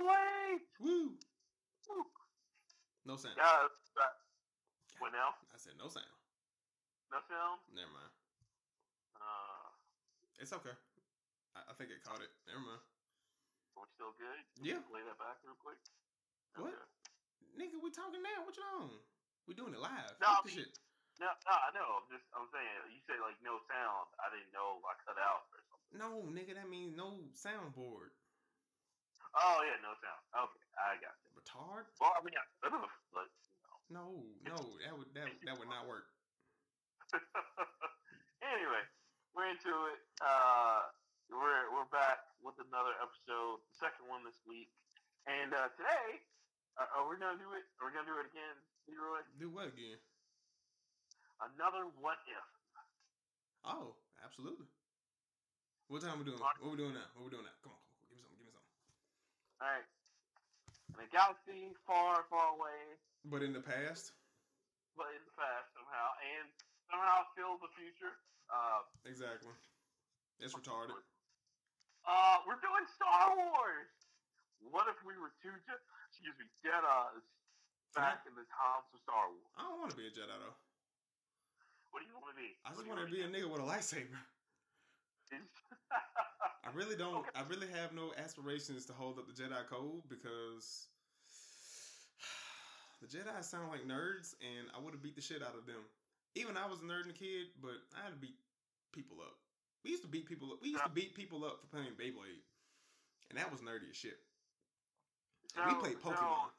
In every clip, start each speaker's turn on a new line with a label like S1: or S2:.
S1: Nerd
S2: Woo!
S1: Woo.
S2: No sound.
S1: Yeah, what now?
S2: I said no sound.
S1: No sound.
S2: Never mind.
S1: Uh,
S2: It's okay. I, I think it caught it. Never mind.
S1: we're still good.
S2: Yeah.
S1: Play that back real quick.
S2: What?
S1: Okay.
S2: Nigga, we talking now. What you on? We doing it live.
S1: No, I mean-
S2: shit.
S1: No, no, I know. I'm just, I'm saying. You said like no sound. I didn't know I cut out or something.
S2: No, nigga, that means no soundboard.
S1: Oh yeah, no sound. Okay, I got it.
S2: Retard?
S1: Well, I mean, yeah, but you know.
S2: No, no, that would that that would not work.
S1: anyway, we're into it. Uh, we're we're back with another episode, the second one this week, and uh, today, uh, are we gonna do it? Are we gonna do it again, Leroy?
S2: Do what again?
S1: Another what if?
S2: Oh, absolutely. What time are we doing? What are we doing now? What are we doing now? Come on, come on, give me something, give me something.
S1: All right, in a galaxy far, far away,
S2: But in the past,
S1: but in the past somehow, and somehow still the future. Uh,
S2: exactly. It's retarded.
S1: Uh, we're doing Star Wars. What if we were two, Je- excuse me, Jedi's back in the times of Star Wars?
S2: I don't want to be a Jedi though.
S1: What do you want to be?
S2: I just want to be a nigga with a lightsaber. I really don't. I really have no aspirations to hold up the Jedi code because the Jedi sound like nerds, and I would have beat the shit out of them. Even I was a nerd and a kid, but I had to beat people up. We used to beat people up. We used to beat people up for playing Beyblade, and that was nerdy as shit. And we
S1: So-
S2: played
S1: so
S2: Pokemon.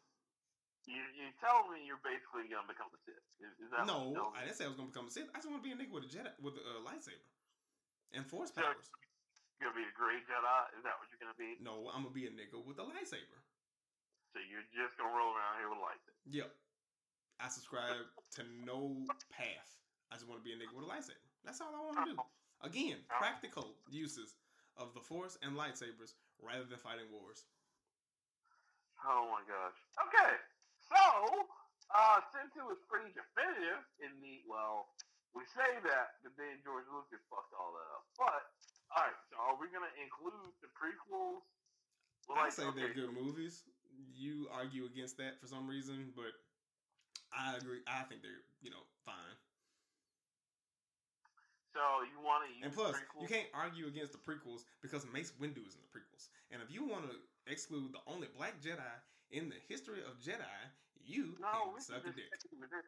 S1: you you tell me you're basically gonna become a Sith? Is, is that
S2: no, I didn't say I was gonna become a Sith. I just want to be a nigga with a Jedi with a uh, lightsaber and Force
S1: So-
S2: powers.
S1: You're gonna be a great Jedi? Is that what you're gonna be?
S2: No, I'm gonna be a nigga with a lightsaber.
S1: So you're just gonna roll around here with a lightsaber?
S2: Yep. I subscribe to no path. I just want to be a nigga with a lightsaber. That's all I want to do. Again, practical uses of the Force and lightsabers rather than fighting wars.
S1: Oh my gosh. Okay, so uh, since it was pretty definitive in the well, we say that, but then George Lucas fucked all that up. But all right, so are we gonna include the prequels? Well,
S2: I
S1: like,
S2: say
S1: okay,
S2: they're good movies. You argue against that for some reason, but I agree. I think they're you know fine.
S1: So you want to
S2: And plus,
S1: prequels?
S2: you can't argue against the prequels because Mace Windu is in the prequels. And if you want to exclude the only black Jedi in the history of Jedi, you
S1: No,
S2: can suck a dick.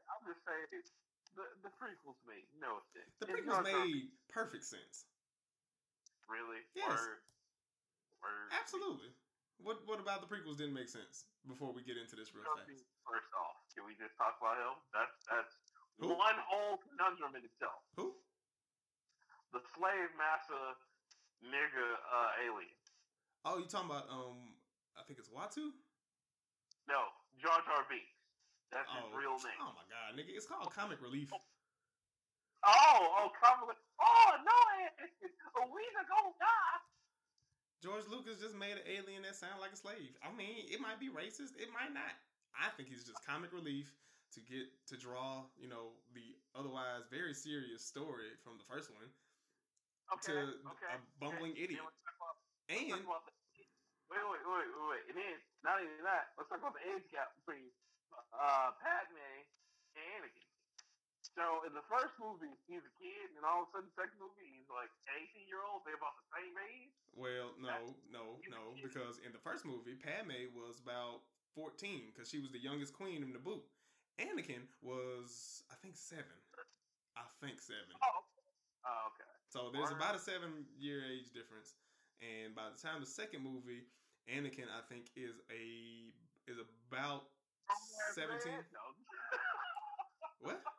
S1: I'm just saying the the prequels made no sense.
S2: The prequels made perfect sense.
S1: Really
S2: Yes.
S1: Word. Word.
S2: Absolutely. What What about the prequels didn't make sense? Before we get into this real fast,
S1: First off, can we just talk about him? That's that's
S2: Who?
S1: one whole conundrum in itself.
S2: who?
S1: The slave massa nigga uh, alien.
S2: Oh, you talking about um? I think it's Watto.
S1: No, Jar Jar Binks. That's
S2: Oh,
S1: his real name.
S2: oh my god, nigga! It's called comic relief.
S1: Oh, oh, come Oh no, a week ago, die.
S2: George Lucas just made an alien that sound like a slave. I mean, it might be racist. It might not. I think he's just comic relief to get to draw, you know, the otherwise very serious story from the first one
S1: Okay,
S2: to
S1: okay.
S2: a bumbling
S1: okay.
S2: idiot. And
S1: wait, wait, wait, wait, wait. And then, not even that, let's talk about the age gap between uh, Padme and Anakin. So in the first movie, he's a kid, and all of a sudden, second movie, he's like 18 year old. They're about the same age.
S2: well, no, no, no, because in the first movie, Padme was about fourteen because she was the youngest queen in the boot. Anakin was, I think, seven. I think seven.
S1: Oh, oh okay.
S2: So there's about a seven year age difference, and by the time the second movie, Anakin I think is a is about seventeen.
S1: man?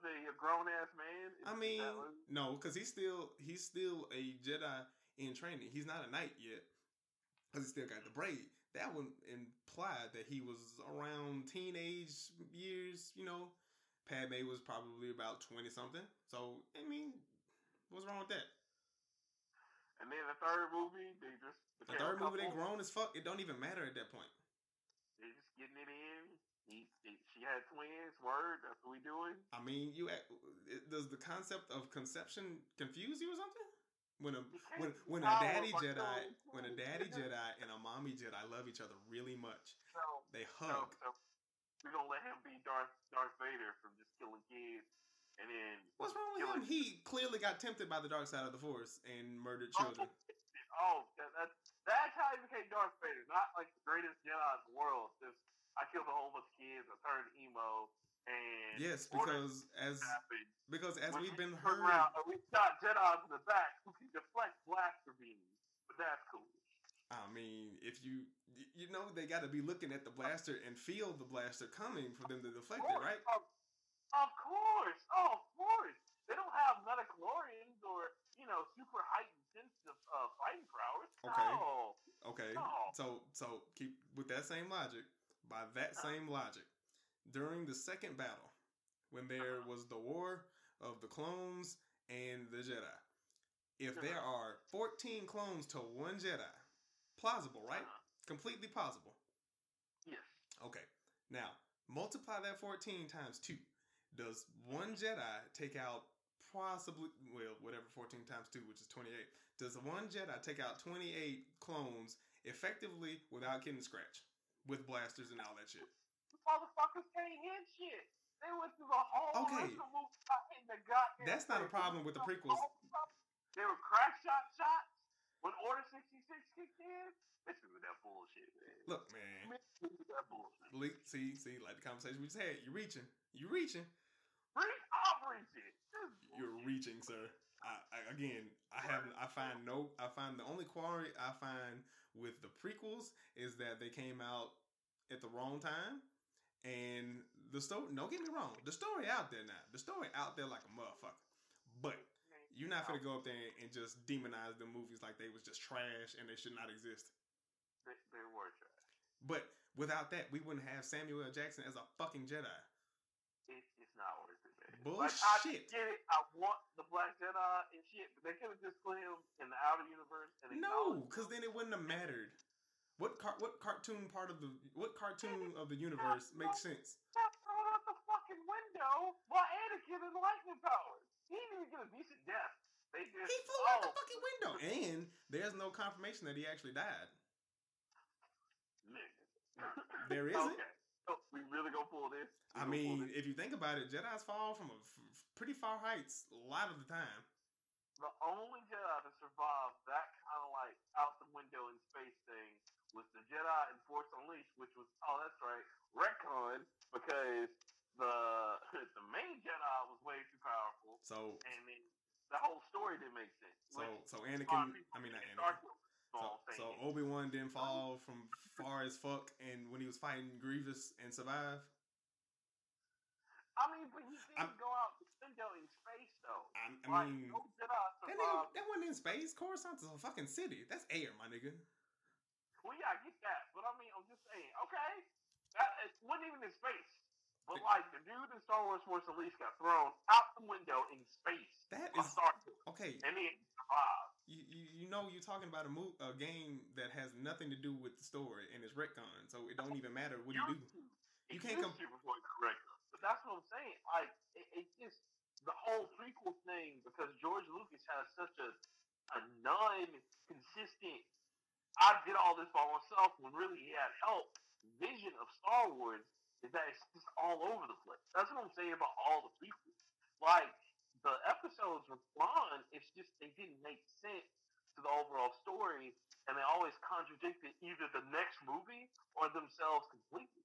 S1: The grown ass man.
S2: I mean, no, because he's still he's still a Jedi in training. He's not a knight yet, because he still got the braid. That would imply that he was around teenage years. You know, Padme was probably about twenty something. So I mean, what's wrong with that?
S1: and then the third movie, they just
S2: The third movie, they grown as fuck. It don't even matter at that point.
S1: They just getting it in. He, he, she had twins. Word. That's what we doing.
S2: I mean, you does the concept of conception confuse you or something? when a when when a daddy Jedi when a daddy Jedi and a mommy Jedi love each other really much.
S1: So,
S2: They hug.
S1: so we're gonna let him be Darth Darth Vader from just killing kids, and then
S2: What's wrong with him? He clearly got tempted by the dark side of the Force and murdered oh, children.
S1: Oh, that, that's that's how he became Darth Vader. Not like the greatest Jedi in the world. Just I killed a whole bunch of kids. I turned emo, and
S2: Yes, because as
S1: happened.
S2: because as
S1: When
S2: we've been heard,
S1: around we shot Jedi in the back who can deflect blaster beams, but that's cool.
S2: I mean, if you you know they got to be looking at the blaster and feel the blaster coming for them to deflect it, right?
S1: Of, of course, oh, of course. They don't have midichlorians or you know super heightened sense of uh, fighting prowess.
S2: Okay.
S1: No.
S2: Okay.
S1: No.
S2: So so keep with that same logic. By that
S1: Uh-huh.
S2: same logic, during the second battle, when there
S1: Uh-huh.
S2: was the war of the clones and the Jedi, if there
S1: Uh-huh.
S2: are 14 clones to one Jedi, plausible, right?
S1: Uh-huh.
S2: Completely plausible.
S1: Yes.
S2: Okay. Now, multiply that 14 times 2. Does one Jedi take out possibly, well, whatever 14 times 2, which is 28. Does one Jedi take out 28 clones effectively without getting scratched with blasters and all that shit?
S1: The motherfuckers can't hit shit. They went through the whole
S2: Okay.
S1: of the movie not the goddamn
S2: That's not a problem with the prequels.
S1: They were crack shot shots when Order 66 kicked in. This is that bullshit, man.
S2: Look, man.
S1: Me that bullshit.
S2: See, see, like the conversation we just had. You're reaching. You're reaching.
S1: Reach, I'm reaching.
S2: You're reaching, sir. I, I again, I have, I find no, I find the only quarry I find with the prequels is that they came out at the wrong time, and the story. Don't get me wrong, the story out there now, the story out there like a motherfucker. But you're not gonna go up there and just demonize the movies like they was just trash and they should not exist.
S1: They, they were trash.
S2: But without that, we wouldn't have Samuel L. Jackson as a fucking Jedi.
S1: It, it's not worth it, man. Like,
S2: Bullshit.
S1: I get it. I want the Black Jedi and shit, but they could have just put him in the outer universe and
S2: No, because then it wouldn't have mattered. What car- what cartoon part of the what cartoon of the universe makes sense?
S1: got thrown out the fucking window by Anakin and lightning powers. He didn't even get a decent death. They just
S2: He flew out the
S1: oh,
S2: fucking window, and there's no confirmation that he actually died. There isn't.
S1: Okay, we really gonna pull this? We
S2: I mean,
S1: this?
S2: if you think about it, Jedi's fall from a f- pretty far heights a lot of the time.
S1: the only Jedi to survive that kind of like out the window in space thing was the Jedi in Force Unleashed, which was oh that's right, retcon because the the main Jedi was way too powerful,
S2: So
S1: and then the whole story didn't make sense.
S2: so so
S1: a lot of
S2: Anakin, I mean not Anakin.
S1: Dark Lord
S2: So, so. Obi Wan didn't fall from far as fuck, and when he was fighting Grievous and survive.
S1: I mean, but he didn't
S2: I'm-
S1: go out the window in space though.
S2: I, I
S1: like,
S2: mean,
S1: no Jedi
S2: that, nigga, that wasn't in space. Coruscant's a fucking city. That's air, my nigga.
S1: Well, yeah, I get that, but I mean, I'm just saying, okay, that it wasn't even in space. But like the dude in Star Wars Force Unleashed got thrown out the window in space
S2: That is okay.
S1: and he survived.
S2: You, you, you know you're talking about a mo- a game that has nothing to do with the story and it's retcon, so it don't even matter what you do.
S1: It
S2: You can't
S1: used
S2: com-
S1: to before it's correct. But that's what I'm saying. Like it, it just the whole prequel thing because George Lucas has such a a non-consistent. I did all this by myself when really he had help. Vision of Star Wars is that it's just all over the place. That's what I'm saying about all the prequels. Like the episodes were fun. It's just they didn't make sense to the overall story, and they always contradicted either the next movie or themselves completely.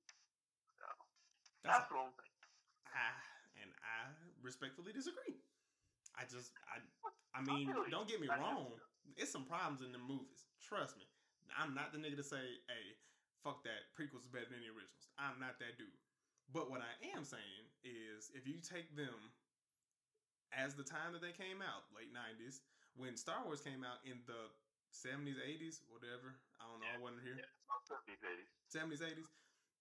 S1: So,
S2: That's
S1: that's what I'm saying.
S2: I, and I respectfully disagree. I just I I mean,
S1: really-
S2: don't get me wrong. It's some problems in the movies. Trust me. I'm not the nigga to say, hey, fuck that. Prequels better than the originals. I'm not that dude. But what I am saying is if you take them as the time that they came out, late 90s, when Star Wars came out in the 70s, 80s, whatever. I don't know. I wasn't here.
S1: Yeah, it's 70s, 80s.
S2: 70s, 80s.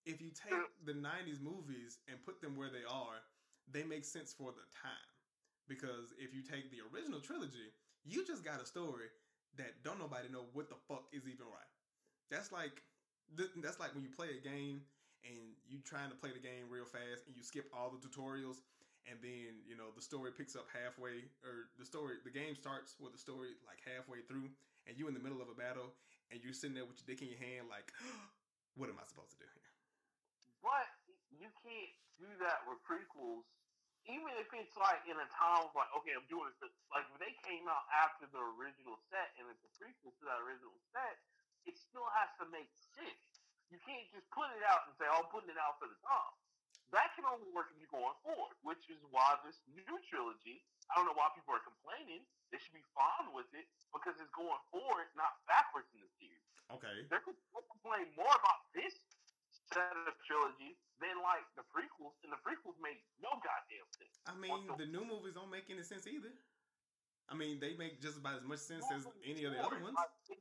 S2: If you take the 90s movies and put them where they are, they make sense for the time. Because if you take the original trilogy, you just got a story that don't nobody know what the fuck is even right. That's like th- that's like when you play a game and you trying to play the game real fast and you skip all the tutorials and then you know the story picks up halfway, or the story, the game starts with the story like halfway through, and you in the middle of a battle, and you're sitting there with your dick in your hand, like, what am I supposed to do here?
S1: But you can't do that with prequels, even if it's like in a time of like, okay, I'm doing this. Like if they came out after the original set and it's a prequel to that original set, it still has to make sense. You can't just put it out and say, oh, I'm putting it out for the time. That can only work if you're going forward, which is why this new trilogy, I don't know why people are complaining. They should be fine with it because it's going forward, not backwards in the series.
S2: Okay.
S1: They're going to complain more about this set of trilogy than like the prequels, and the prequels make no goddamn sense.
S2: I mean, the new movies don't make any sense either. I mean, they make just about as much sense as any of the other ones.
S1: Like,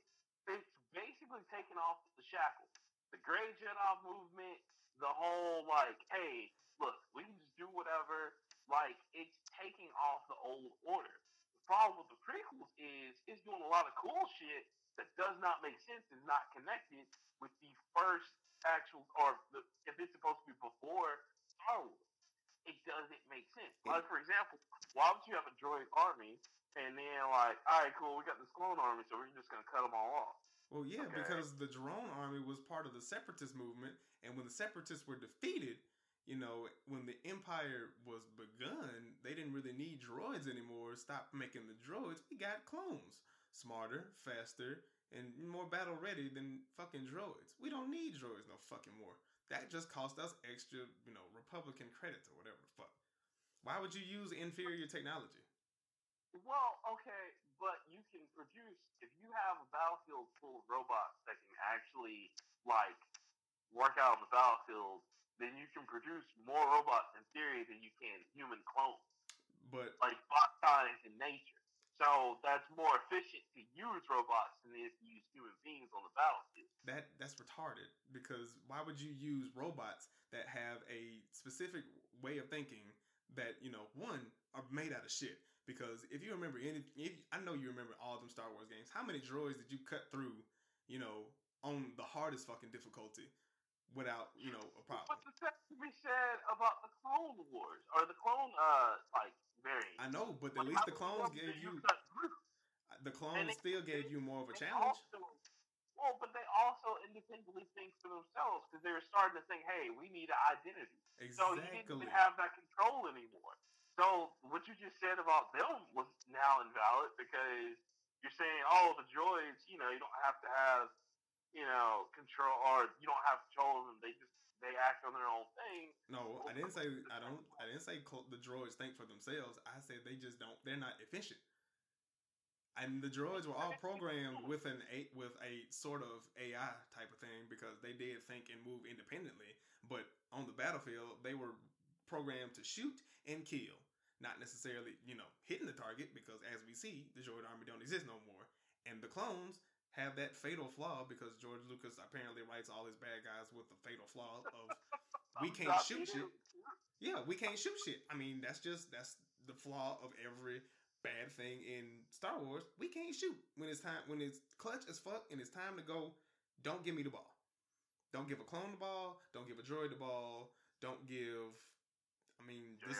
S1: taking off the shackles. The Grey Jedi movement, the whole like, hey, look, we can just do whatever. Like, it's taking off the old order. The problem with the prequels is it's doing a lot of cool shit that does not make sense, is not connected with the first actual, or the, if it's supposed to be before Star Wars, it doesn't make sense. Like, for example, why would you have a droid army and then like, all right, cool, we got this clone army, so we're just gonna cut them all off?
S2: Well, yeah,
S1: Okay.
S2: because the drone army was part of the separatist movement, and when the separatists were defeated, you know, when the empire was begun, they didn't really need droids anymore. Stop making the droids. We got clones, smarter, faster, and more battle ready than fucking droids. We don't need droids no fucking more. That just cost us extra, you know, Republican credits or whatever the fuck. Why would you use inferior technology?
S1: Well, okay, but you can produce if you have a battlefield full of robots that can actually like work out on the battlefield, then you can produce more robots in theory than you can human clones,
S2: But
S1: like bot science in nature. So that's more efficient to use robots than it is to use human beings on the battlefield.
S2: that that's retarded because why would you use robots that have a specific way of thinking that you know one are made out of shit because if you remember any if, i know you remember all them star wars games how many droids did you cut through you know on the hardest fucking difficulty without you know a problem
S1: What's the to be said about the Clone Wars or the Clone uh like variant.
S2: i know but at least the clones gave you the clones still gave you more of a challenge
S1: Also, well, but they also independently think for themselves because they were starting to think, hey, we need an identity. Exactly. So you didn't even have that control anymore. So what you just said about them was now invalid because you're saying, oh, the droids, you know, you don't have to have, you know, control or you don't have control of them. They just they act on their own thing.
S2: No, I didn't say I don't. I didn't say the droids think for themselves. I said they just don't. They're not efficient. And the droids were all programmed with an a with a sort of AI type of thing because they did think and move independently. But on the battlefield, they were programmed to shoot and kill, not necessarily you know hitting the target because as we see, the droid army don't exist no more. And the clones have that fatal flaw because George Lucas apparently writes all his bad guys with the fatal flaw of we can't shoot
S1: you.
S2: shit. Yeah, we can't shoot shit. I mean, that's just that's the flaw of every bad thing in Star Wars. We can't shoot when it's time when it's clutch as fuck and it's time to go. Don't give me the ball. Don't give a clone the ball. Don't give a droid the ball. Don't give. I mean, this.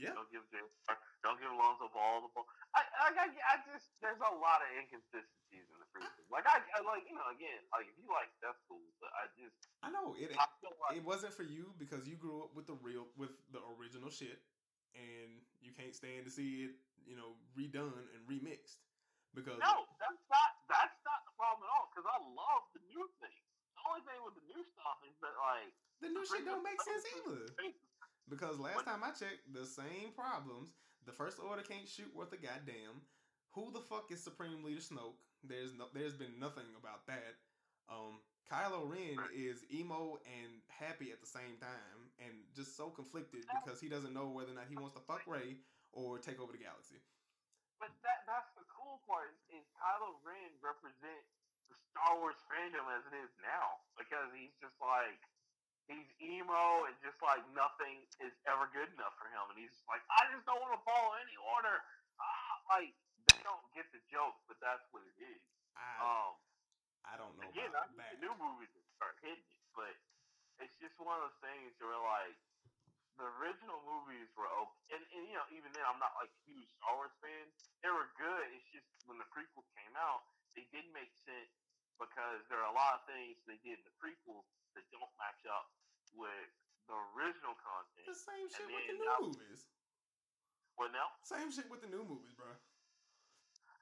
S2: Yeah,
S1: Don't give James, don't give Alonzo Ball the ball. I, I, I, I just there's a lot of inconsistencies in the prequel. Like I, I like you know again like if you like that's cool, but I just
S2: I know it.
S1: I like
S2: It wasn't for you because you grew up with the real with the original shit, and you can't stand to see it, you know, redone and remixed. Because
S1: no, that's not that's not the problem at all because I love the new thing. The only thing with the new stuff is that like
S2: the new shit don't make sense either. Because last time I checked, the same problems. The First Order can't shoot worth a goddamn. Who the fuck is Supreme Leader Snoke? There's no, there's been nothing about that. Um, Kylo Ren is emo and happy at the same time, and just so conflicted because he doesn't know whether or not he wants to fuck Rey or take over the galaxy.
S1: But that that's the cool part is, is Kylo Ren represents the Star Wars fandom as it is now because he's just like he's emo and just like nothing is ever good enough for him, and he's like I just don't want to follow any order. Ah, like they don't get the joke, but that's what it is.
S2: I
S1: Um,
S2: I don't know
S1: again, I think the new movies start hitting it, but it's just one of those things where like the original movies were okay, and, and you know even then I'm not like a huge Star Wars fan. They were good. It's just when the prequels came out, they didn't make sense because there are a lot of things they did in the prequels that don't match up with the original content.
S2: The same shit
S1: And
S2: with the new
S1: now-
S2: movies.
S1: What now
S2: Same shit with the new movies, bro.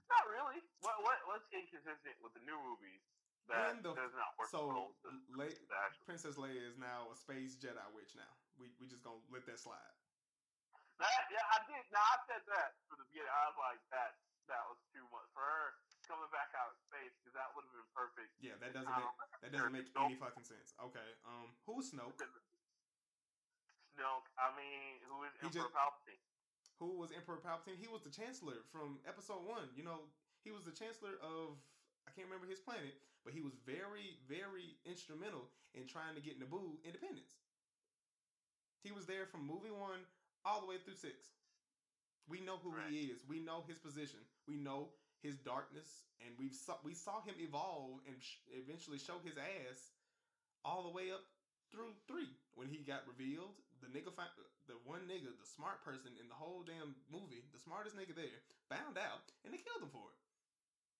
S1: not really. What what what's inconsistent with the new movies that
S2: When the-
S1: does not work
S2: So,
S1: the,
S2: Le-
S1: the
S2: Princess Leia is now a space Jedi witch. Now we we just gonna let that slide.
S1: That yeah, I did. Now I said that for the beginning. I was like that. That was too much for her coming back out of space because that would have been perfect.
S2: Yeah, that doesn't
S1: Um,
S2: make that doesn't make any fucking sense. Okay, um, who's Snoke?
S1: Snoke. I mean, who is
S2: He
S1: Emperor
S2: just-
S1: Palpatine?
S2: Who was Emperor Palpatine? He was the Chancellor from Episode One. You know, he was the Chancellor of I can't remember his planet, but he was very, very instrumental in trying to get Naboo independence. He was there from movie one all the way through six. We know who
S1: Right.
S2: he is. We know his position. We know his darkness, and we saw we saw him evolve and sh- eventually show his ass all the way up through three when he got revealed. The nigga, fi- the one nigga, the smart person in the whole damn movie, the smartest nigga there, found out and they killed him for it.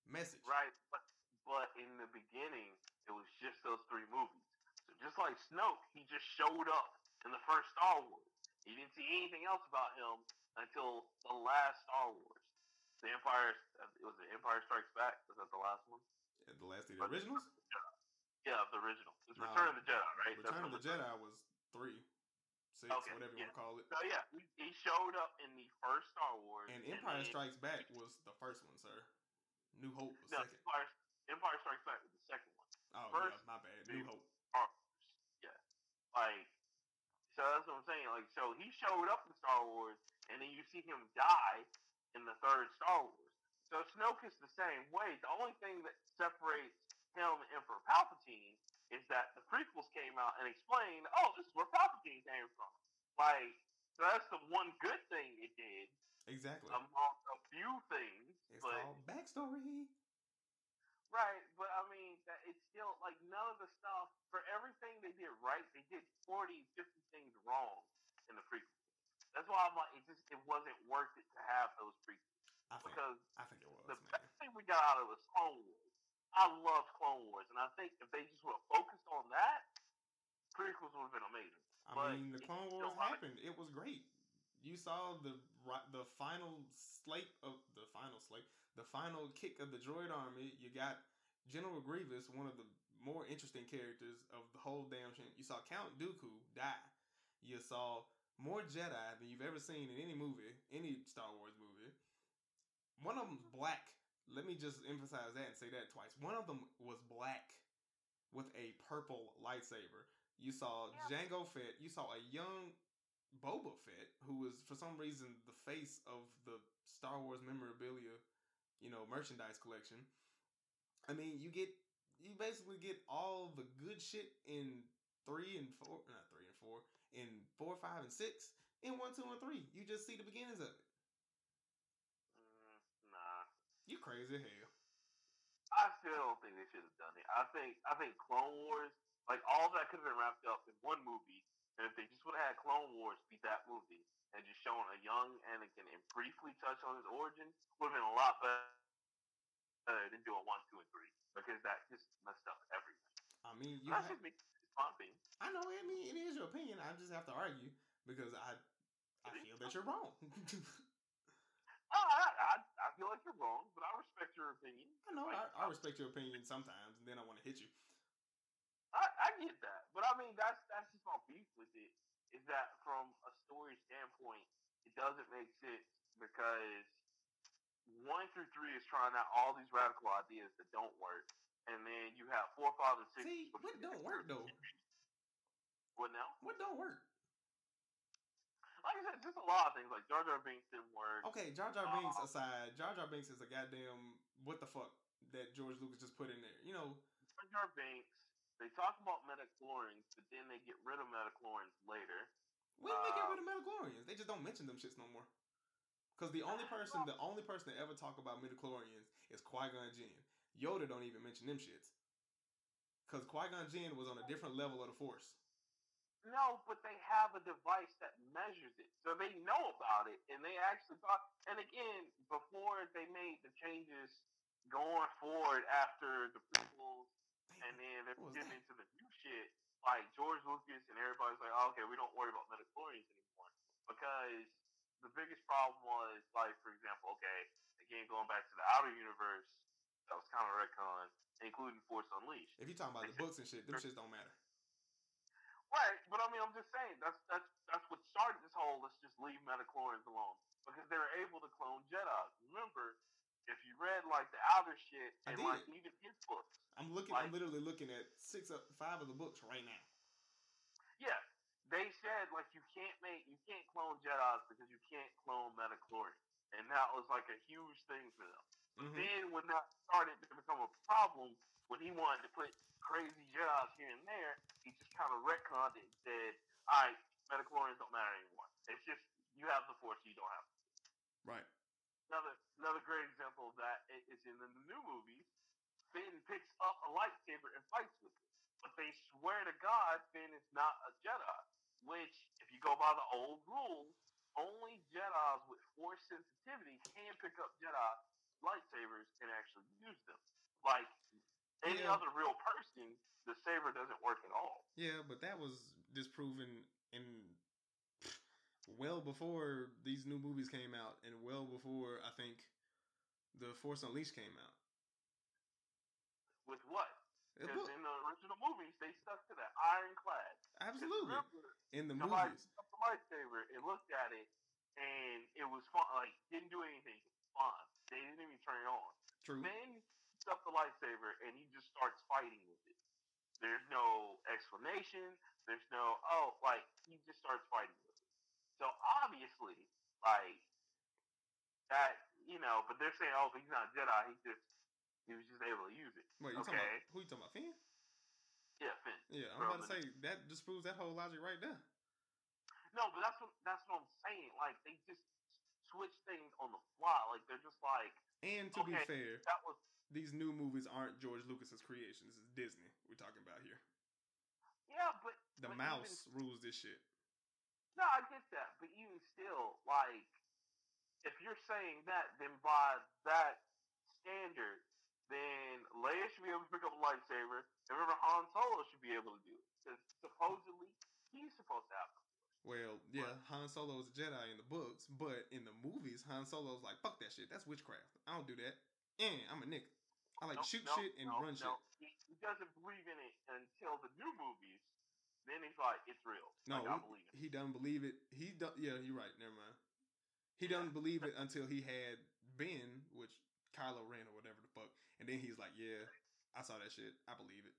S2: Message.
S1: Right, but but in the beginning, it was just those three movies. So just like Snoke, he just showed up in the first Star Wars. You didn't see anything else about him until the last Star Wars. The Empire, uh, was it Empire Strikes Back? Was that the last one?
S2: Yeah, The last of the originals.
S1: Yeah, the original. It's
S2: Nah.
S1: Return of the Jedi, right?
S2: Return of the Jedi was three, six,
S1: Okay,
S2: whatever you
S1: yeah.
S2: want to call it.
S1: So yeah, he, showed up in the first Star Wars.
S2: And Empire
S1: then-
S2: Strikes Back was the first one, sir. New Hope was
S1: No,
S2: second.
S1: Empire, Empire Strikes Back was the second one.
S2: Oh
S1: first-
S2: yeah, my bad. New Hope.
S1: Yeah. Like, so that's what I'm saying. Like, so he showed up in Star Wars, and then you see him die in the third Star Wars. So Snoke is the same way. The only thing that separates him and Emperor Palpatine is that the prequels came out and explained, oh, this is where Palpatine came from. Like, so that's the one good thing it did
S2: Exactly.
S1: among a few things.
S2: it's
S1: but
S2: called backstory.
S1: Right, but I mean, that it's still like none of the stuff for everything they did right. They did 40, 50 things wrong in the prequel. That's why I'm like, it just it wasn't worth it to have those prequels
S2: I think.
S1: because
S2: I think it was,
S1: the
S2: man.
S1: best thing we got out of it was Clone Wars. I love Clone Wars, and I think if they just would have focused on that, prequels would have been amazing.
S2: I
S1: but
S2: mean, the Clone Wars happened. It was great. You saw the the final slate of the final slate, the final kick of the droid army. You got General Grievous, one of the more interesting characters of the whole damn shit. You saw Count Dooku die. You saw more Jedi than you've ever seen in any movie, any Star Wars movie. One of them's black. Let me just emphasize that and say that twice. One of them was black with a purple lightsaber. You saw
S1: Yeah.
S2: Jango Fett. You saw a young Boba Fett, who was for some reason the face of the Star Wars memorabilia, you know, merchandise collection. I mean, you get you basically get all the good shit in three and four, not three and four, in four, five, and six, in one, two, and three. You just see the beginnings of it.
S1: Mm, nah,
S2: You crazy as hell.
S1: I still don't think they should have done it. I think I think Clone Wars, like all that could have been wrapped up in one movie. And if they just would have had Clone Wars be that movie and just shown a young Anakin and briefly touch on his origins, would have been a lot better than doing one, two, and three because that just messed up everything.
S2: I mean, you. Ha-
S1: me. Opinion.
S2: I know. I mean, it is your opinion. I just have to argue because I, I feel that you're wrong.
S1: Oh, I, I, I feel like you're wrong, but I respect your opinion.
S2: I know.
S1: Like,
S2: I, I respect your opinion sometimes, and then I want to hit you.
S1: I, I get that, but I mean that's that's just my beef with it. Is that from a story standpoint, it doesn't make sense because one through three is trying out all these radical ideas that don't work, and then you have four, five, and six.
S2: See, what don't work though?
S1: What now?
S2: What don't work?
S1: Like I said, just a lot of things like Jar Jar Binks didn't work.
S2: Okay, Jar Jar Binks aside, Jar Jar Binks is a goddamn what the fuck that George Lucas just put in there. You know,
S1: Jar Jar Binks. They talk about midichlorians, but then they get rid of midichlorians later.
S2: when did they get
S1: Uh,
S2: rid of midichlorians? They just don't mention them shits no more. Because the only person, the only person that ever talk about midichlorians is Qui Gon Jinn. Yoda don't even mention them shits. Because Qui Gon Jinn was on a different level of the Force.
S1: No, but they have a device that measures it, so they know about it, and they actually thought. And again, before they made the changes going forward after the prequels, and then they're getting into the new shit, like George Lucas and everybody's like, oh, okay, we don't worry about midichlorians anymore because the biggest problem was, like, for example, okay, again going back to the outer universe, that was kind of retcon, including Force Unleashed.
S2: If you're talking about the books and shit, them shits don't matter.
S1: Right, but I mean, I'm just saying that's that's that's what started this whole. Let's just leave midichlorians alone because they were able to clone Jedi. Remember, if you read like the outer shit and like even his books,
S2: I'm looking.
S1: Like-
S2: I'm literally looking at six, of, five of the books right now.
S1: yeah, they said like you can't make you can't clone Jedi's because you can't clone midichlorians, and that was like a huge thing for them.
S2: Mhm.
S1: Then when that started to become a problem, when he wanted to put crazy Jedi's here and there, he just kind of retconned it and said, "All right, midichlorians don't matter anymore. It's just you have the force, you don't have." it."
S2: Right.
S1: Another another great example of that is in the new movies. Finn picks up a lightsaber and fights with it, but they swear to God Finn is not a Jedi. Which, if you go by the old rules, only Jedi's with force sensitivity can pick up Jedi lightsabers and actually use them. Like any
S2: Yeah.
S1: other real person, the saber doesn't work at all.
S2: Yeah, but that was disproven in well before these new movies came out, and well before I think the Force Unleashed came out.
S1: With what? Because in the original movies, they stuck to that ironclad.
S2: absolutely
S1: Remember,
S2: in the movies.
S1: up the lightsaber and looked at it, and it was fun. Like didn't do anything. It was fun. They didn't even turn it on.
S2: True.
S1: Finn picks up the lightsaber and he just starts fighting with it. There's no explanation. There's no oh, like he just starts fighting with it. So obviously, like that, you know. But they're saying, oh, he's not Jedi. He just he was just able to use it.
S2: Wait, you talking about who you talking about? Finn?
S1: Yeah, Finn.
S2: Yeah, I'm about to say that disproves that whole logic right there.
S1: No, but that's what that's what I'm saying. Like they just switch things on the fly. Like they're just like
S2: And to be fair,
S1: that was
S2: these new movies aren't George Lucas's creation. This is Disney we're talking about here.
S1: yeah, but
S2: The
S1: But
S2: mouse rules this shit.
S1: no, I get that. But even still, like if you're saying that, then by that standard, then Leia should be able to pick up a lightsaber. And remember, Han Solo should be able to do it because supposedly he's supposed to have. it.
S2: Well, yeah, Han Solo is a Jedi in the books, but in the movies, Han Solo's like, fuck that shit. That's witchcraft. I don't do that. And I'm a nigga. I like
S1: No,
S2: shoot
S1: no,
S2: shit and
S1: no,
S2: run shit.
S1: He, he doesn't believe in it until the new movies. Then he's like, it's real.
S2: No,
S1: like, I believe it.
S2: he doesn't believe it. He don't. Yeah, you're right. Never mind. He doesn't believe it until he had Ben, which Kylo Ren or whatever the fuck, and then he's like, "Yeah, I saw that shit. I believe it."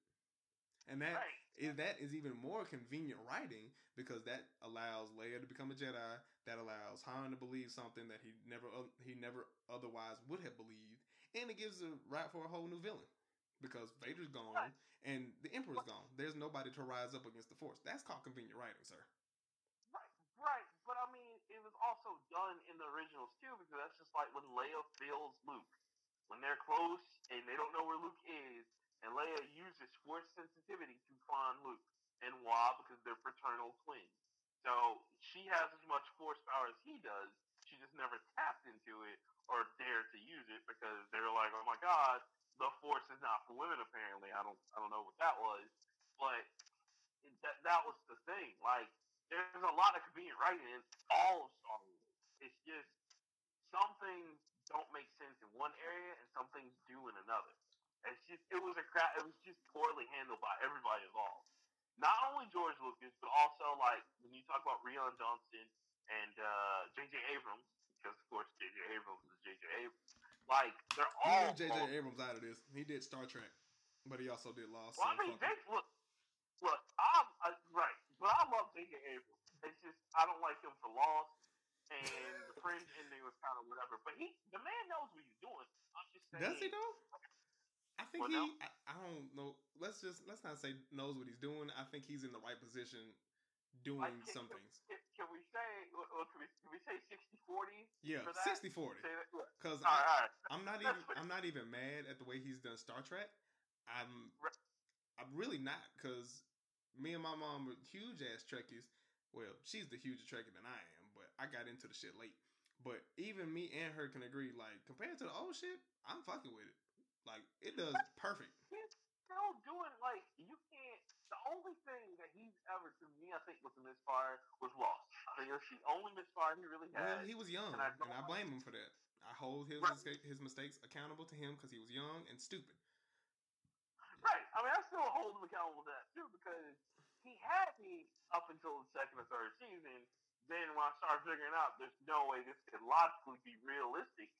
S2: And that
S1: Right.
S2: is that is even more convenient writing because that allows Leia to become a Jedi. That allows Han to believe something that he never he never otherwise would have believed, and it gives a right for a whole new villain because Vader's gone
S1: Right.
S2: and the Emperor's gone. There's nobody to rise up against the Force. That's called convenient writing, sir.
S1: Right, right. But I mean, it was also done in the originals too, because that's just like when Leia feels Luke. When they're close and they don't know where Luke is, and Leia uses force sensitivity to find Luke. And why? Because they're fraternal twins. So she has as much force power as he does. She just never tapped into it or dared to use it because they were like, "Oh my God, the force is not for women." Apparently, I don't, I don't know what that was, but that that was the thing. Like, there's a lot of convenient writing in all of Star Wars. It's just some things don't make sense in one area and some things do in another. It's just it was a crap. It was just poorly handled by everybody involved. Not only George Lucas, but also like when you talk about Rian Johnson and uh, J.J. Abrams, because of course J.J. Abrams is J.J. Abrams. Like they're all.
S2: J.J. Abrams out of this. He did Star Trek, but he also did Lost.
S1: Well, I mean, they, look, look, I'm uh, right, but I love J.J. Abrams. It's just I don't like him for Lost, and the Fringe ending was kind of whatever. But he, the man knows what he's doing. I'm just saying.
S2: Does he though? I think
S1: Well,
S2: he.
S1: no.
S2: I, I don't know. Let's just let's not say knows what he's doing. I think he's in the right position, doing
S1: Like, can,
S2: some things.
S1: can- can we say? Well, can we can we say 60-40
S2: Yeah,
S1: for that?
S2: 60-40.
S1: Say that? Yeah.
S2: Because
S1: right.
S2: I'm not even I'm not even mad at the way he's done Star Trek. I'm I'm really not because me and my mom were huge ass Trekkies. Well, she's the hugest Trekkie than I am, but I got into the shit late. But even me and her can agree, like compared to the old shit, I'm fucking with it. Like it does perfect.
S1: He's still doing like you can't. The only thing that he's ever to me, I think, was a misfire was Lost. I think it's the only misfire he really
S2: Well,
S1: had.
S2: he was young,
S1: And I
S2: and I blame him for that. I hold his
S1: Right.
S2: his mistakes accountable to him because he was young and stupid.
S1: Right. I mean, I still hold him accountable to that too because he had me up until the second or third season. Then when I started figuring out there's no way this could logically be realistic,